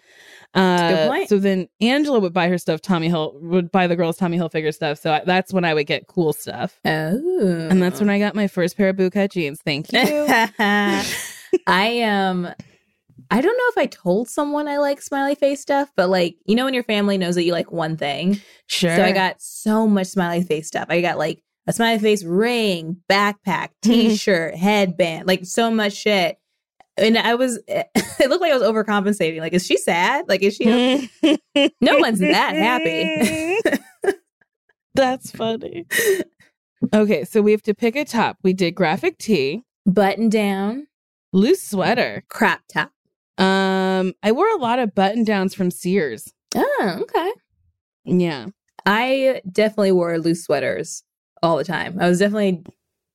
Uh, good point. So then Angela would buy her stuff. Tommy Hill would buy the girls Tommy Hilfiger stuff. So I, that's when I would get cool stuff, Oh. and that's when I got my first pair of bootcut jeans. Thank you. (laughs) I um I don't know if I told someone I like smiley face stuff, but like, you know when your family knows that you like one thing. sure. So I got so much smiley face stuff. I got like a smiley face ring, backpack, (laughs) mm-hmm. t-shirt, headband, like so much shit. And I was (laughs) it looked like I was overcompensating. Like, is she sad? Like, is she (laughs) no one's that happy. That's funny. Okay, so we have to pick a top. We did graphic tee, Button down, loose sweater. crop top. Um, I wore a lot of button downs from Sears. Oh, okay. Yeah. I definitely wore loose sweaters all the time. I was definitely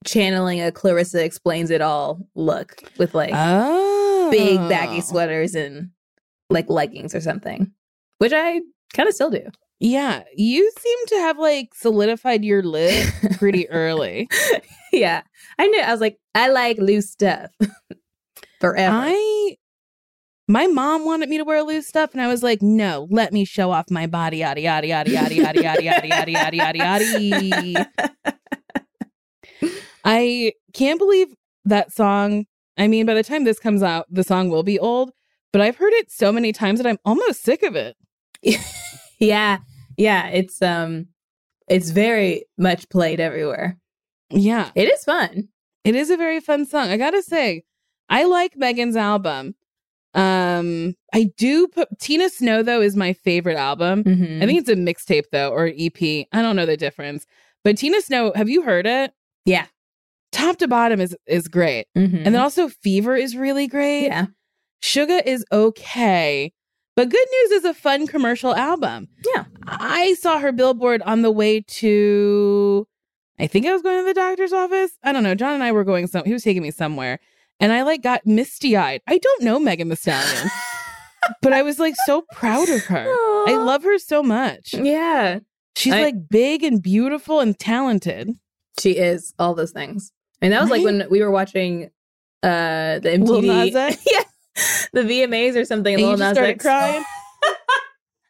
channeling a Clarissa explains it all look with like Oh. big baggy sweaters and like leggings or something, which I kind of still do. Yeah, you seem to have like solidified your lid pretty (laughs) early. yeah, I knew. I was like, I like loose stuff (laughs) forever. I my mom wanted me to wear loose stuff, and I was like, no, let me show off my body, yada yada yada yada yada yada yada yada yada yada yada. I can't believe that song. I mean, by the time this comes out, the song will be old, but I've heard it so many times that I'm almost sick of it. yeah, yeah. It's um, it's very much played everywhere. Yeah, It is fun. it is a very fun song. I gotta say, I like Megan's album. Um, I do put Tina Snow though is my favorite album. Mhm. I think it's a mixtape though, or EP. I don't know the difference. But Tina Snow, have you heard it? Yeah. Top to bottom is is great. Mhm. And then also Fever is really great. yeah, Suga is okay. But Good News is a fun commercial album. Yeah. I saw her billboard on the way to I think I was going to the doctor's office. I don't know. John and I were going some he was taking me somewhere. And I like got misty eyed. I don't know Megan Thee Stallion, (laughs) but I was like so proud of her. I love her so much. Yeah, She's I- like big and beautiful and talented. she is all those things. I mean, that was like when we were watching uh the Lil MTV, (laughs) yeah, the VMAs or something. And Lil you just Nas started X. crying. (laughs)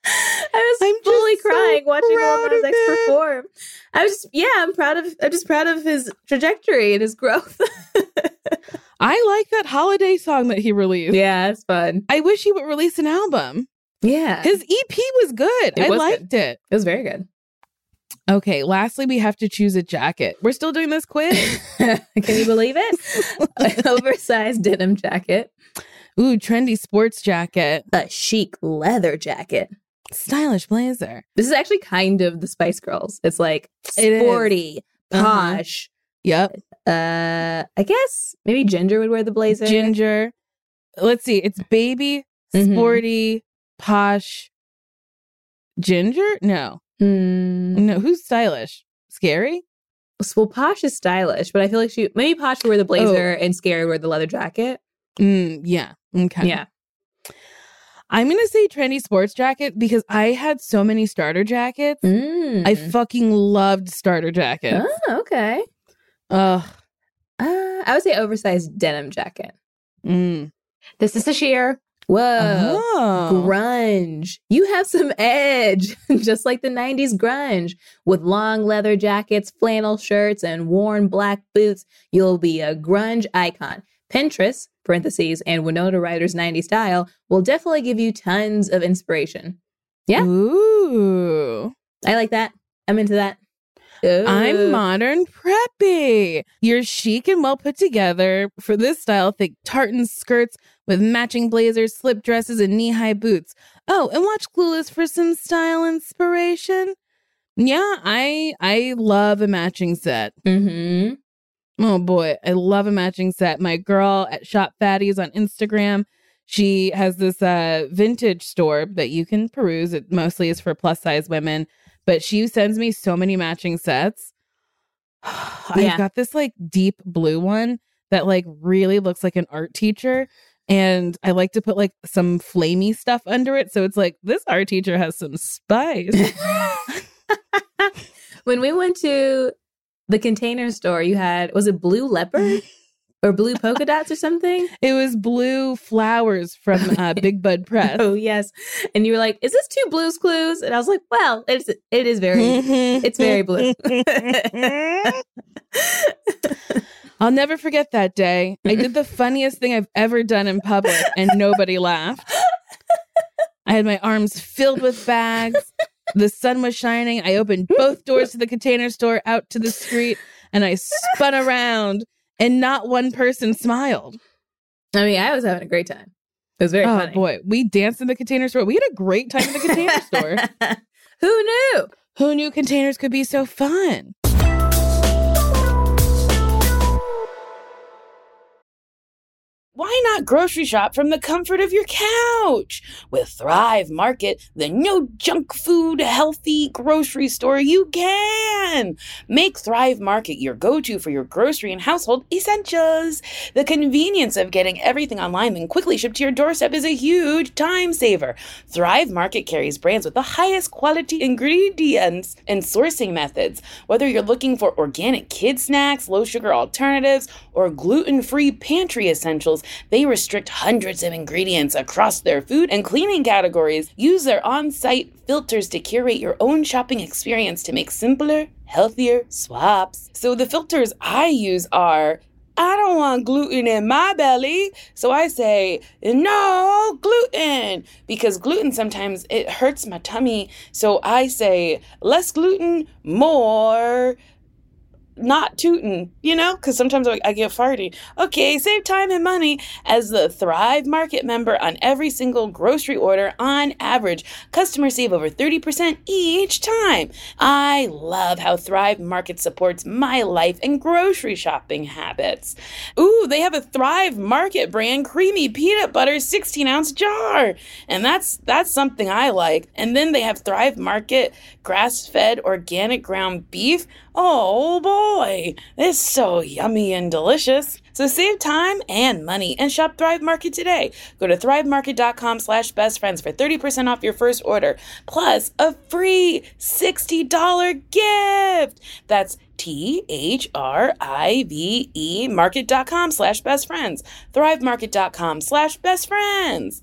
I was I'm fully so crying watching Lil Nas X perform. I was just, yeah, I'm proud of. I'm just proud of his trajectory and his growth. I like that holiday song that he released. yeah, it's fun. I wish he would release an album. Yeah, His EP was good. It I was liked it. it was very good. Okay, lastly, we have to choose a jacket. We're still doing this quiz. (laughs) Can you believe it? (laughs) An oversized denim jacket, Ooh, trendy sports jacket, a chic leather jacket. stylish blazer. This is actually kind of the Spice Girls. It's like It sporty, Uh-huh. posh. Yep, Uh, I guess maybe Ginger would wear the blazer. ginger. Let's see. It's baby, Mhm. sporty, posh. Ginger? No, Mm, no. Who's stylish? Scary? well, posh is stylish, but I feel like she maybe posh would wear the blazer and scary would wear the leather jacket. Mm, yeah. Okay. Yeah. I'm gonna say trendy sports jacket because I had so many starter jackets. Mm. I fucking loved starter jackets. oh, okay. Ugh. Uh, I would say oversized denim jacket. Mm. This is Sasheer. Whoa. Oh. Grunge. You have some edge, (laughs) just like the 90s grunge. With long leather jackets, flannel shirts, and worn black boots, you'll be a grunge icon. Pinterest, parentheses, and Winona Ryder's 90s style will definitely give you tons of inspiration. Yeah. Ooh. I like that. I'm into that. I'm modern preppy. You're chic and well put together. For this style, think tartan skirts with matching blazers, slip dresses, and knee high boots. Oh, and watch Clueless for some style inspiration. Yeah, I I love a matching set. Mm-hmm. Oh boy, I love a matching set. My girl at Shop Fatties on Instagram, she has this uh vintage store that you can peruse. It mostly is for plus size women, but she sends me so many matching sets. (sighs) Yeah. I've got this like deep blue one that like really looks like an art teacher. And I like to put like some flamey stuff under it. So it's like this art teacher has some spice. (laughs) (laughs) when we went to the container store, you had, was it blue leopard mm-hmm. Or blue polka dots or something? (laughs) it was blue flowers from uh, Big Bud Press. Oh, yes. And you were like, is this two blues clues? And I was like, well, it's, it is very, it's very blue. (laughs) (laughs) I'll never forget that day. I did the funniest thing I've ever done in public and nobody laughed. I had my arms filled with bags. The sun was shining. I opened both doors to the container store out to the street and I spun around and not one person smiled. I mean, I was having a great time. It was very oh funny. boy, we danced in the container store. We had a great time in the container (laughs) store. Who knew? Who knew containers could be so fun? Why not grocery shop from the comfort of your couch? With Thrive Market, the no junk food, healthy grocery store, you can. Make Thrive Market your go to for your grocery and household essentials. The convenience of getting everything online and quickly shipped to your doorstep is a huge time saver. Thrive Market carries brands with the highest quality ingredients and sourcing methods. Whether you're looking for organic kid snacks, low sugar alternatives, or gluten free pantry essentials, they restrict hundreds of ingredients across their food and cleaning categories. Use their on site filters to curate your own shopping experience to make simpler, healthier swaps. So the filters I use are I don't want gluten in my belly. So I say, no gluten because gluten sometimes it hurts my tummy. So I say, less gluten, more not tooting, you know, because sometimes I, get farty. Okay, save time and money as the Thrive Market member on every single grocery order on average. Customers save over 30% each time. I love how Thrive Market supports my life and grocery shopping habits. Ooh, they have a Thrive Market brand creamy peanut butter 16 ounce jar. And that's that's something I like. And then they have Thrive Market grass fed organic ground beef. Oh boy, it's so yummy and delicious. So save time and money and shop Thrive Market today. Go to thrivemarket.com slash best friends for 30% off your first order, plus a free $60 gift. That's T-H-R-I-V-E market.com slash best friends. Thrivemarket.com slash best friends.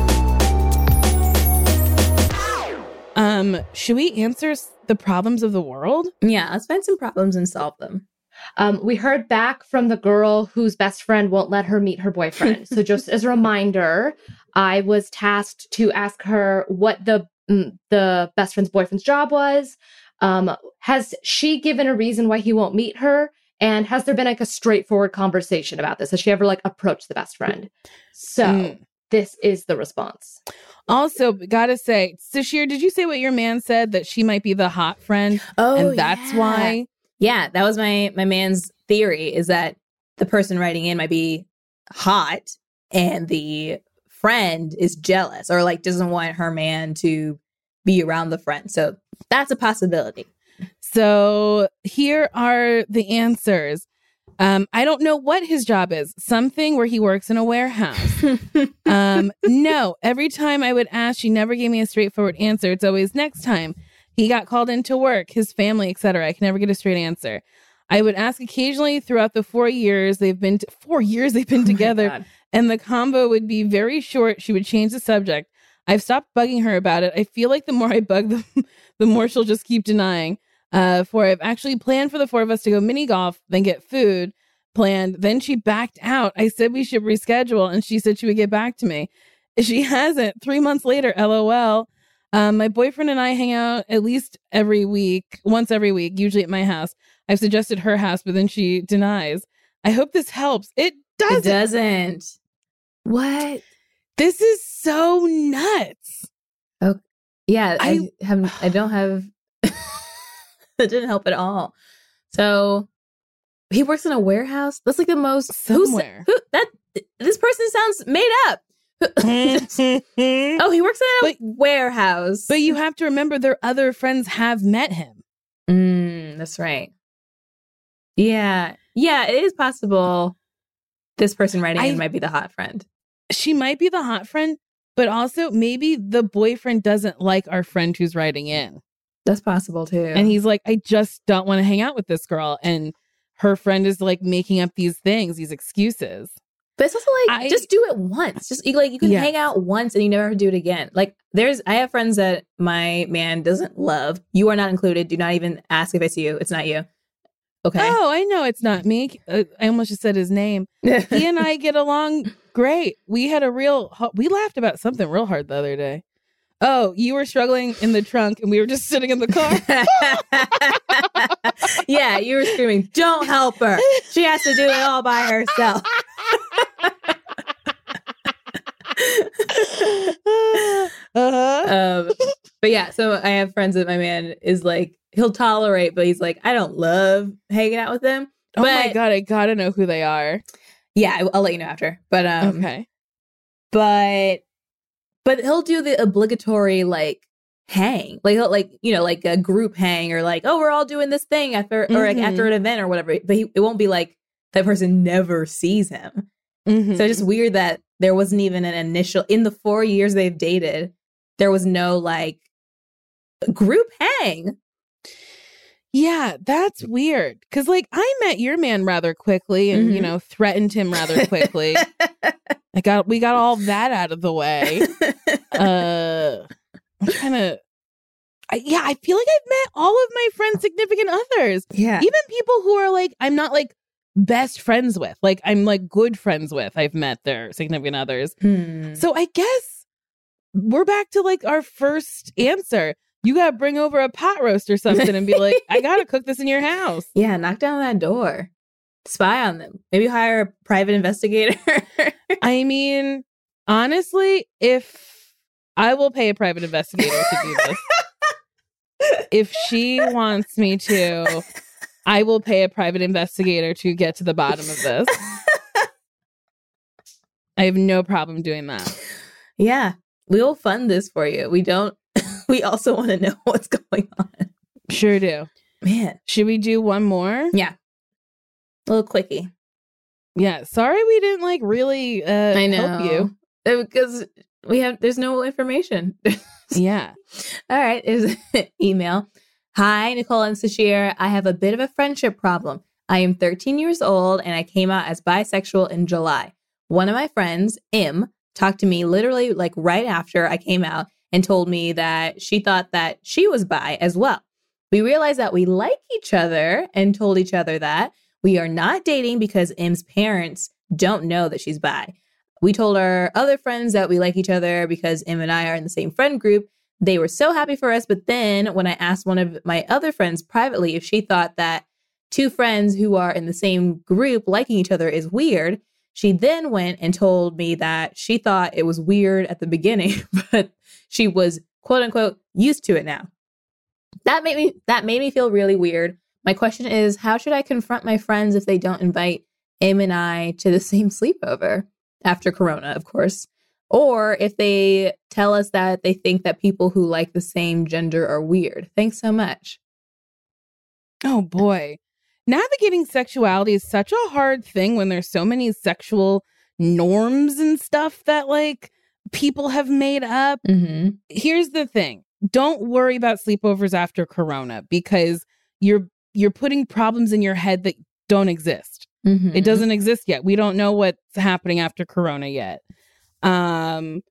Um, should we answer the problems of the world? Yeah, let's find some problems and solve them. Um, we heard back from the girl whose best friend won't let her meet her boyfriend. (laughs) so, just as a reminder, I was tasked to ask her what the mm, the best friend's boyfriend's job was. Um, has she given a reason why he won't meet her? And has there been like a straightforward conversation about this? Has she ever like approached the best friend? So Mm. this is the response. Also, gotta say, Sasheer, did you say what your man said that she might be the hot friend? Oh, and that's yeah. why. Yeah, that was my my man's theory is that the person writing in might be hot and the friend is jealous or like doesn't want her man to be around the friend. So that's a possibility. So here are the answers. Um, I don't know what his job is. Something where he works in a warehouse. um, no, every time I would ask, she never gave me a straightforward answer. It's always next time. He got called into work, his family, etc. I can never get a straight answer. I would ask occasionally throughout the four years they've been t- four years they've been Oh together, and the combo would be very short. She would change the subject. I've stopped bugging her about it. I feel like the more I bug them, (laughs) the more she'll just keep denying. Uh, for I've actually planned for the four of us to go mini golf, then get food planned. Then she backed out. I said we should reschedule, and she said she would get back to me. She (laughs) hasn't. Three months later, lol. Um, my boyfriend and I hang out at least every week, once every week, usually at my house. I've suggested her house, but then she denies. I hope this helps. It doesn't. It doesn't. What? This is so nuts. Oh, yeah, I, I- have. I (sighs) don't have. (laughs) that (laughs) didn't help at all. So he works in a warehouse. That's like the most Somewhere. Who that? This person sounds made up. (laughs) oh, he works in a But- warehouse. But you have to remember their other friends have met him. Mm, that's right. Yeah, yeah, it is possible. This person writing I- in might be the hot friend. She might be the hot friend, but also maybe the boyfriend doesn't like our friend who's writing in. That's possible too. And he's like, I just don't want to hang out with this girl. And her friend is like making up these things, these excuses. But it's also like I- just do it once. Just like you can Yeah. hang out once and you never have to do it again. Like there's I have friends that my man doesn't love. You are not included. Do not even ask if it's you. It's not you. Okay. Oh, I know it's not me. Uh, I almost just said his name. (laughs) He and I get along great. We had a real, we laughed about something real hard the other day. Oh, you were struggling in the trunk and we were just sitting in the car. (laughs) yeah, you were screaming, "Don't help her. She has to do it all by herself." (laughs) uh-huh. um, but yeah, so I have friends that my man is like he'll tolerate, but he's like, I don't love hanging out with them. Oh my but- God, I gotta know who they are. Yeah, I- I'll let you know after. But um, okay. but but he'll do the obligatory like hang, like he'll like you know like a group hang or like oh we're all doing this thing after or like after an event or whatever. But he, it won't be like that person never sees him. Mhm. So it's just weird that there wasn't even an initial in the four years they've dated. There was no like group hang. Yeah, that's weird. Cause like I met your man rather quickly and you Mhm. know threatened him rather quickly. (laughs) I got we got all that (laughs) out of the way. Uh I'm trying to I, yeah, I feel like I've met all of my friends' significant others. yeah. Even people who are like I'm not like best friends with. Like I'm like good friends with. I've met their significant others. Hmm. So I guess we're back to like our first answer. You got to bring over a pot roast or something and be like, I got to cook this in your house. (laughs) Yeah, knock down that door. Spy on them. Maybe hire a private investigator. (laughs) I mean, honestly, if I will pay a private investigator to do this, (laughs) if she wants me to, I will pay a private investigator to get to the bottom of this. I have no problem doing that. yeah, we will fund this for you. We don't. (laughs) We also want to know what's going on. Sure do. Man, Should we do one more? a little quickie. Yeah. Sorry we didn't like really uh I know help you. Uh, because we have. There's no information. (laughs) Yeah. All right, is (laughs) email. Hi, Nicole and Sasheer. I have a bit of a friendship problem. I am 13 years old and I came out as bisexual in July. One of my friends, Em, talked to me literally like right after I came out and told me that she thought that she was bi as well. We realized that we like each other and told each other that we are not dating because Em's parents don't know that she's bi. We told our other friends that we like each other because M and I are in the same friend group they were so happy for us. But then when I asked one of my other friends privately if she thought that two friends who are in the same group liking each other is weird, she then went and told me that she thought it was weird at the beginning, (laughs) but she was quote unquote used to it now. That made me that made me feel really weird, My question is how should I confront my friends if they don't invite Em and I to the same (laughs) sleepover after Corona, of course? Or if they tell us that they think that people who like the same gender are weird. Thanks so much. Oh boy. Navigating sexuality is such a hard thing when there's so many sexual norms and stuff that like people have made up. Mm-hmm. Here's the thing. Don't worry about sleepovers after corona because you're you're putting problems in your head that don't exist. Mm-hmm. It doesn't exist yet. We don't know what's happening after corona yet. Um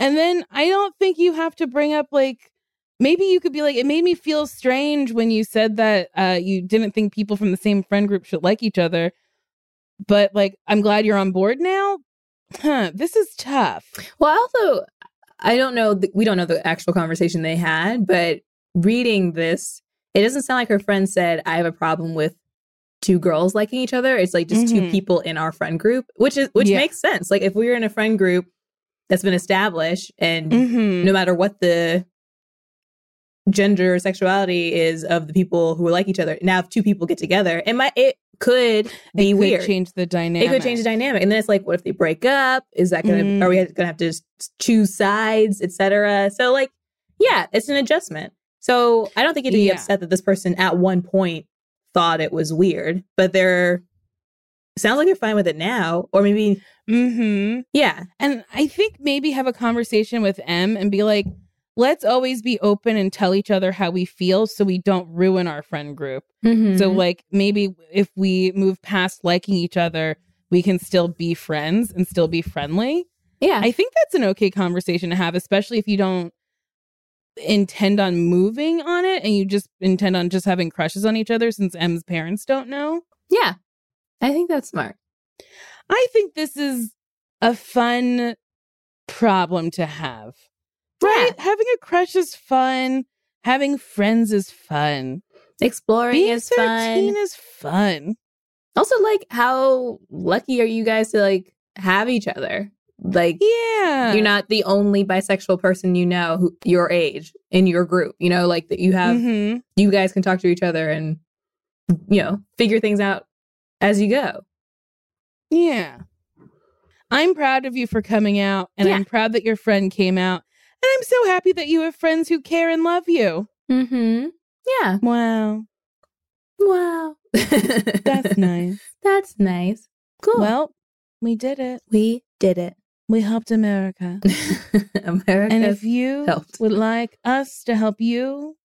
and then I don't think you have to bring up like maybe you could be like it made me feel strange when you said that uh you didn't think people from the same friend group should like each other. But like I'm glad you're on board now. Huh, this is tough. Well, also, I don't know. th- We don't know the actual conversation they had, but reading this, it doesn't sound like her friend said, "I have a problem with two girls liking each other." It's like just two Mhm. people in our friend group, which is which Yeah. makes sense. Like if we were in a friend group that's been established, and Mhm. no matter what the gender or sexuality is of the people who like each other, now if two people get together, it might it could be it could weird. change the dynamic. It could change the dynamic. And then it's like, what if they break up? Is that gonna Mm. are we gonna have to choose sides, etc.? So like, yeah, it's an adjustment. So I don't think you'd be Yeah. upset that this person at one point thought it was weird, but they're sounds like you're fine with it now. Or maybe Mm-hmm. yeah. And I think maybe have a conversation with Em and be like, let's always be open and tell each other how we feel so we don't ruin our friend group. So, Mm-hmm. like, maybe if we move past liking each other, we can still be friends and still be friendly. yeah. I think that's an okay conversation to have, especially if you don't intend on moving on it and you just intend on just having crushes on each other since Em's parents don't know. yeah. I think that's smart. I think this is a fun problem to have. Right? Having a crush is fun. Having friends is fun. Exploring Being is 13 fun. is fun. Also, like, how lucky are you guys to like have each other? Like Yeah. you're not the only bisexual person you know who your age in your group you know like that you have Mhm. you guys can talk to each other and you know figure things out as you go Yeah. I'm proud of you for coming out, and Yeah. I'm proud that your friend came out. And I'm so happy that you have friends who care and love you. mm-hmm yeah Wow. wow That's (laughs) nice. that's nice cool Well, we did it. we did it We helped America. (laughs) america And if you helped. would like us to help you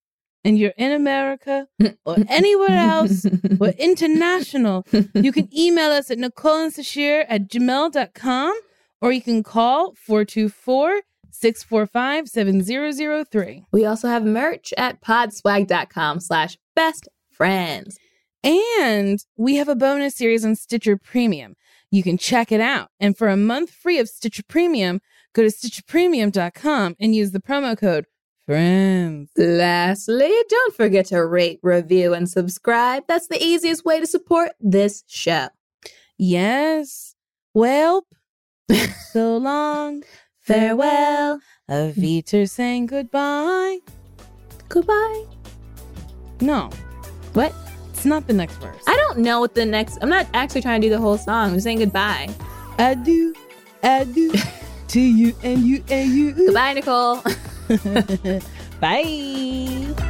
and you're in America (laughs) or anywhere else, we're international. You can (laughs) email us at nicoleandsasheer at gmail.com or you can call 424 645 7003. we also have merch at podswag.com slash best friends And we have a bonus series on Stitcher Premium. You can check it out. And for a month free of Stitcher Premium, go to stitcherpremium.com and use the promo code FRIENDS. Lastly, don't forget to rate, review, and subscribe. That's the easiest way to support this show. Yes. Well, (laughs) so long. Farewell. auf Wiedersehen goodbye. Goodbye. No, What? It's not the next verse. I don't know what the next. I'm not actually trying to do the whole song. I'm saying goodbye. Adieu, (laughs) adieu to you and you and you. Goodbye, Nicole. (laughs) Bye.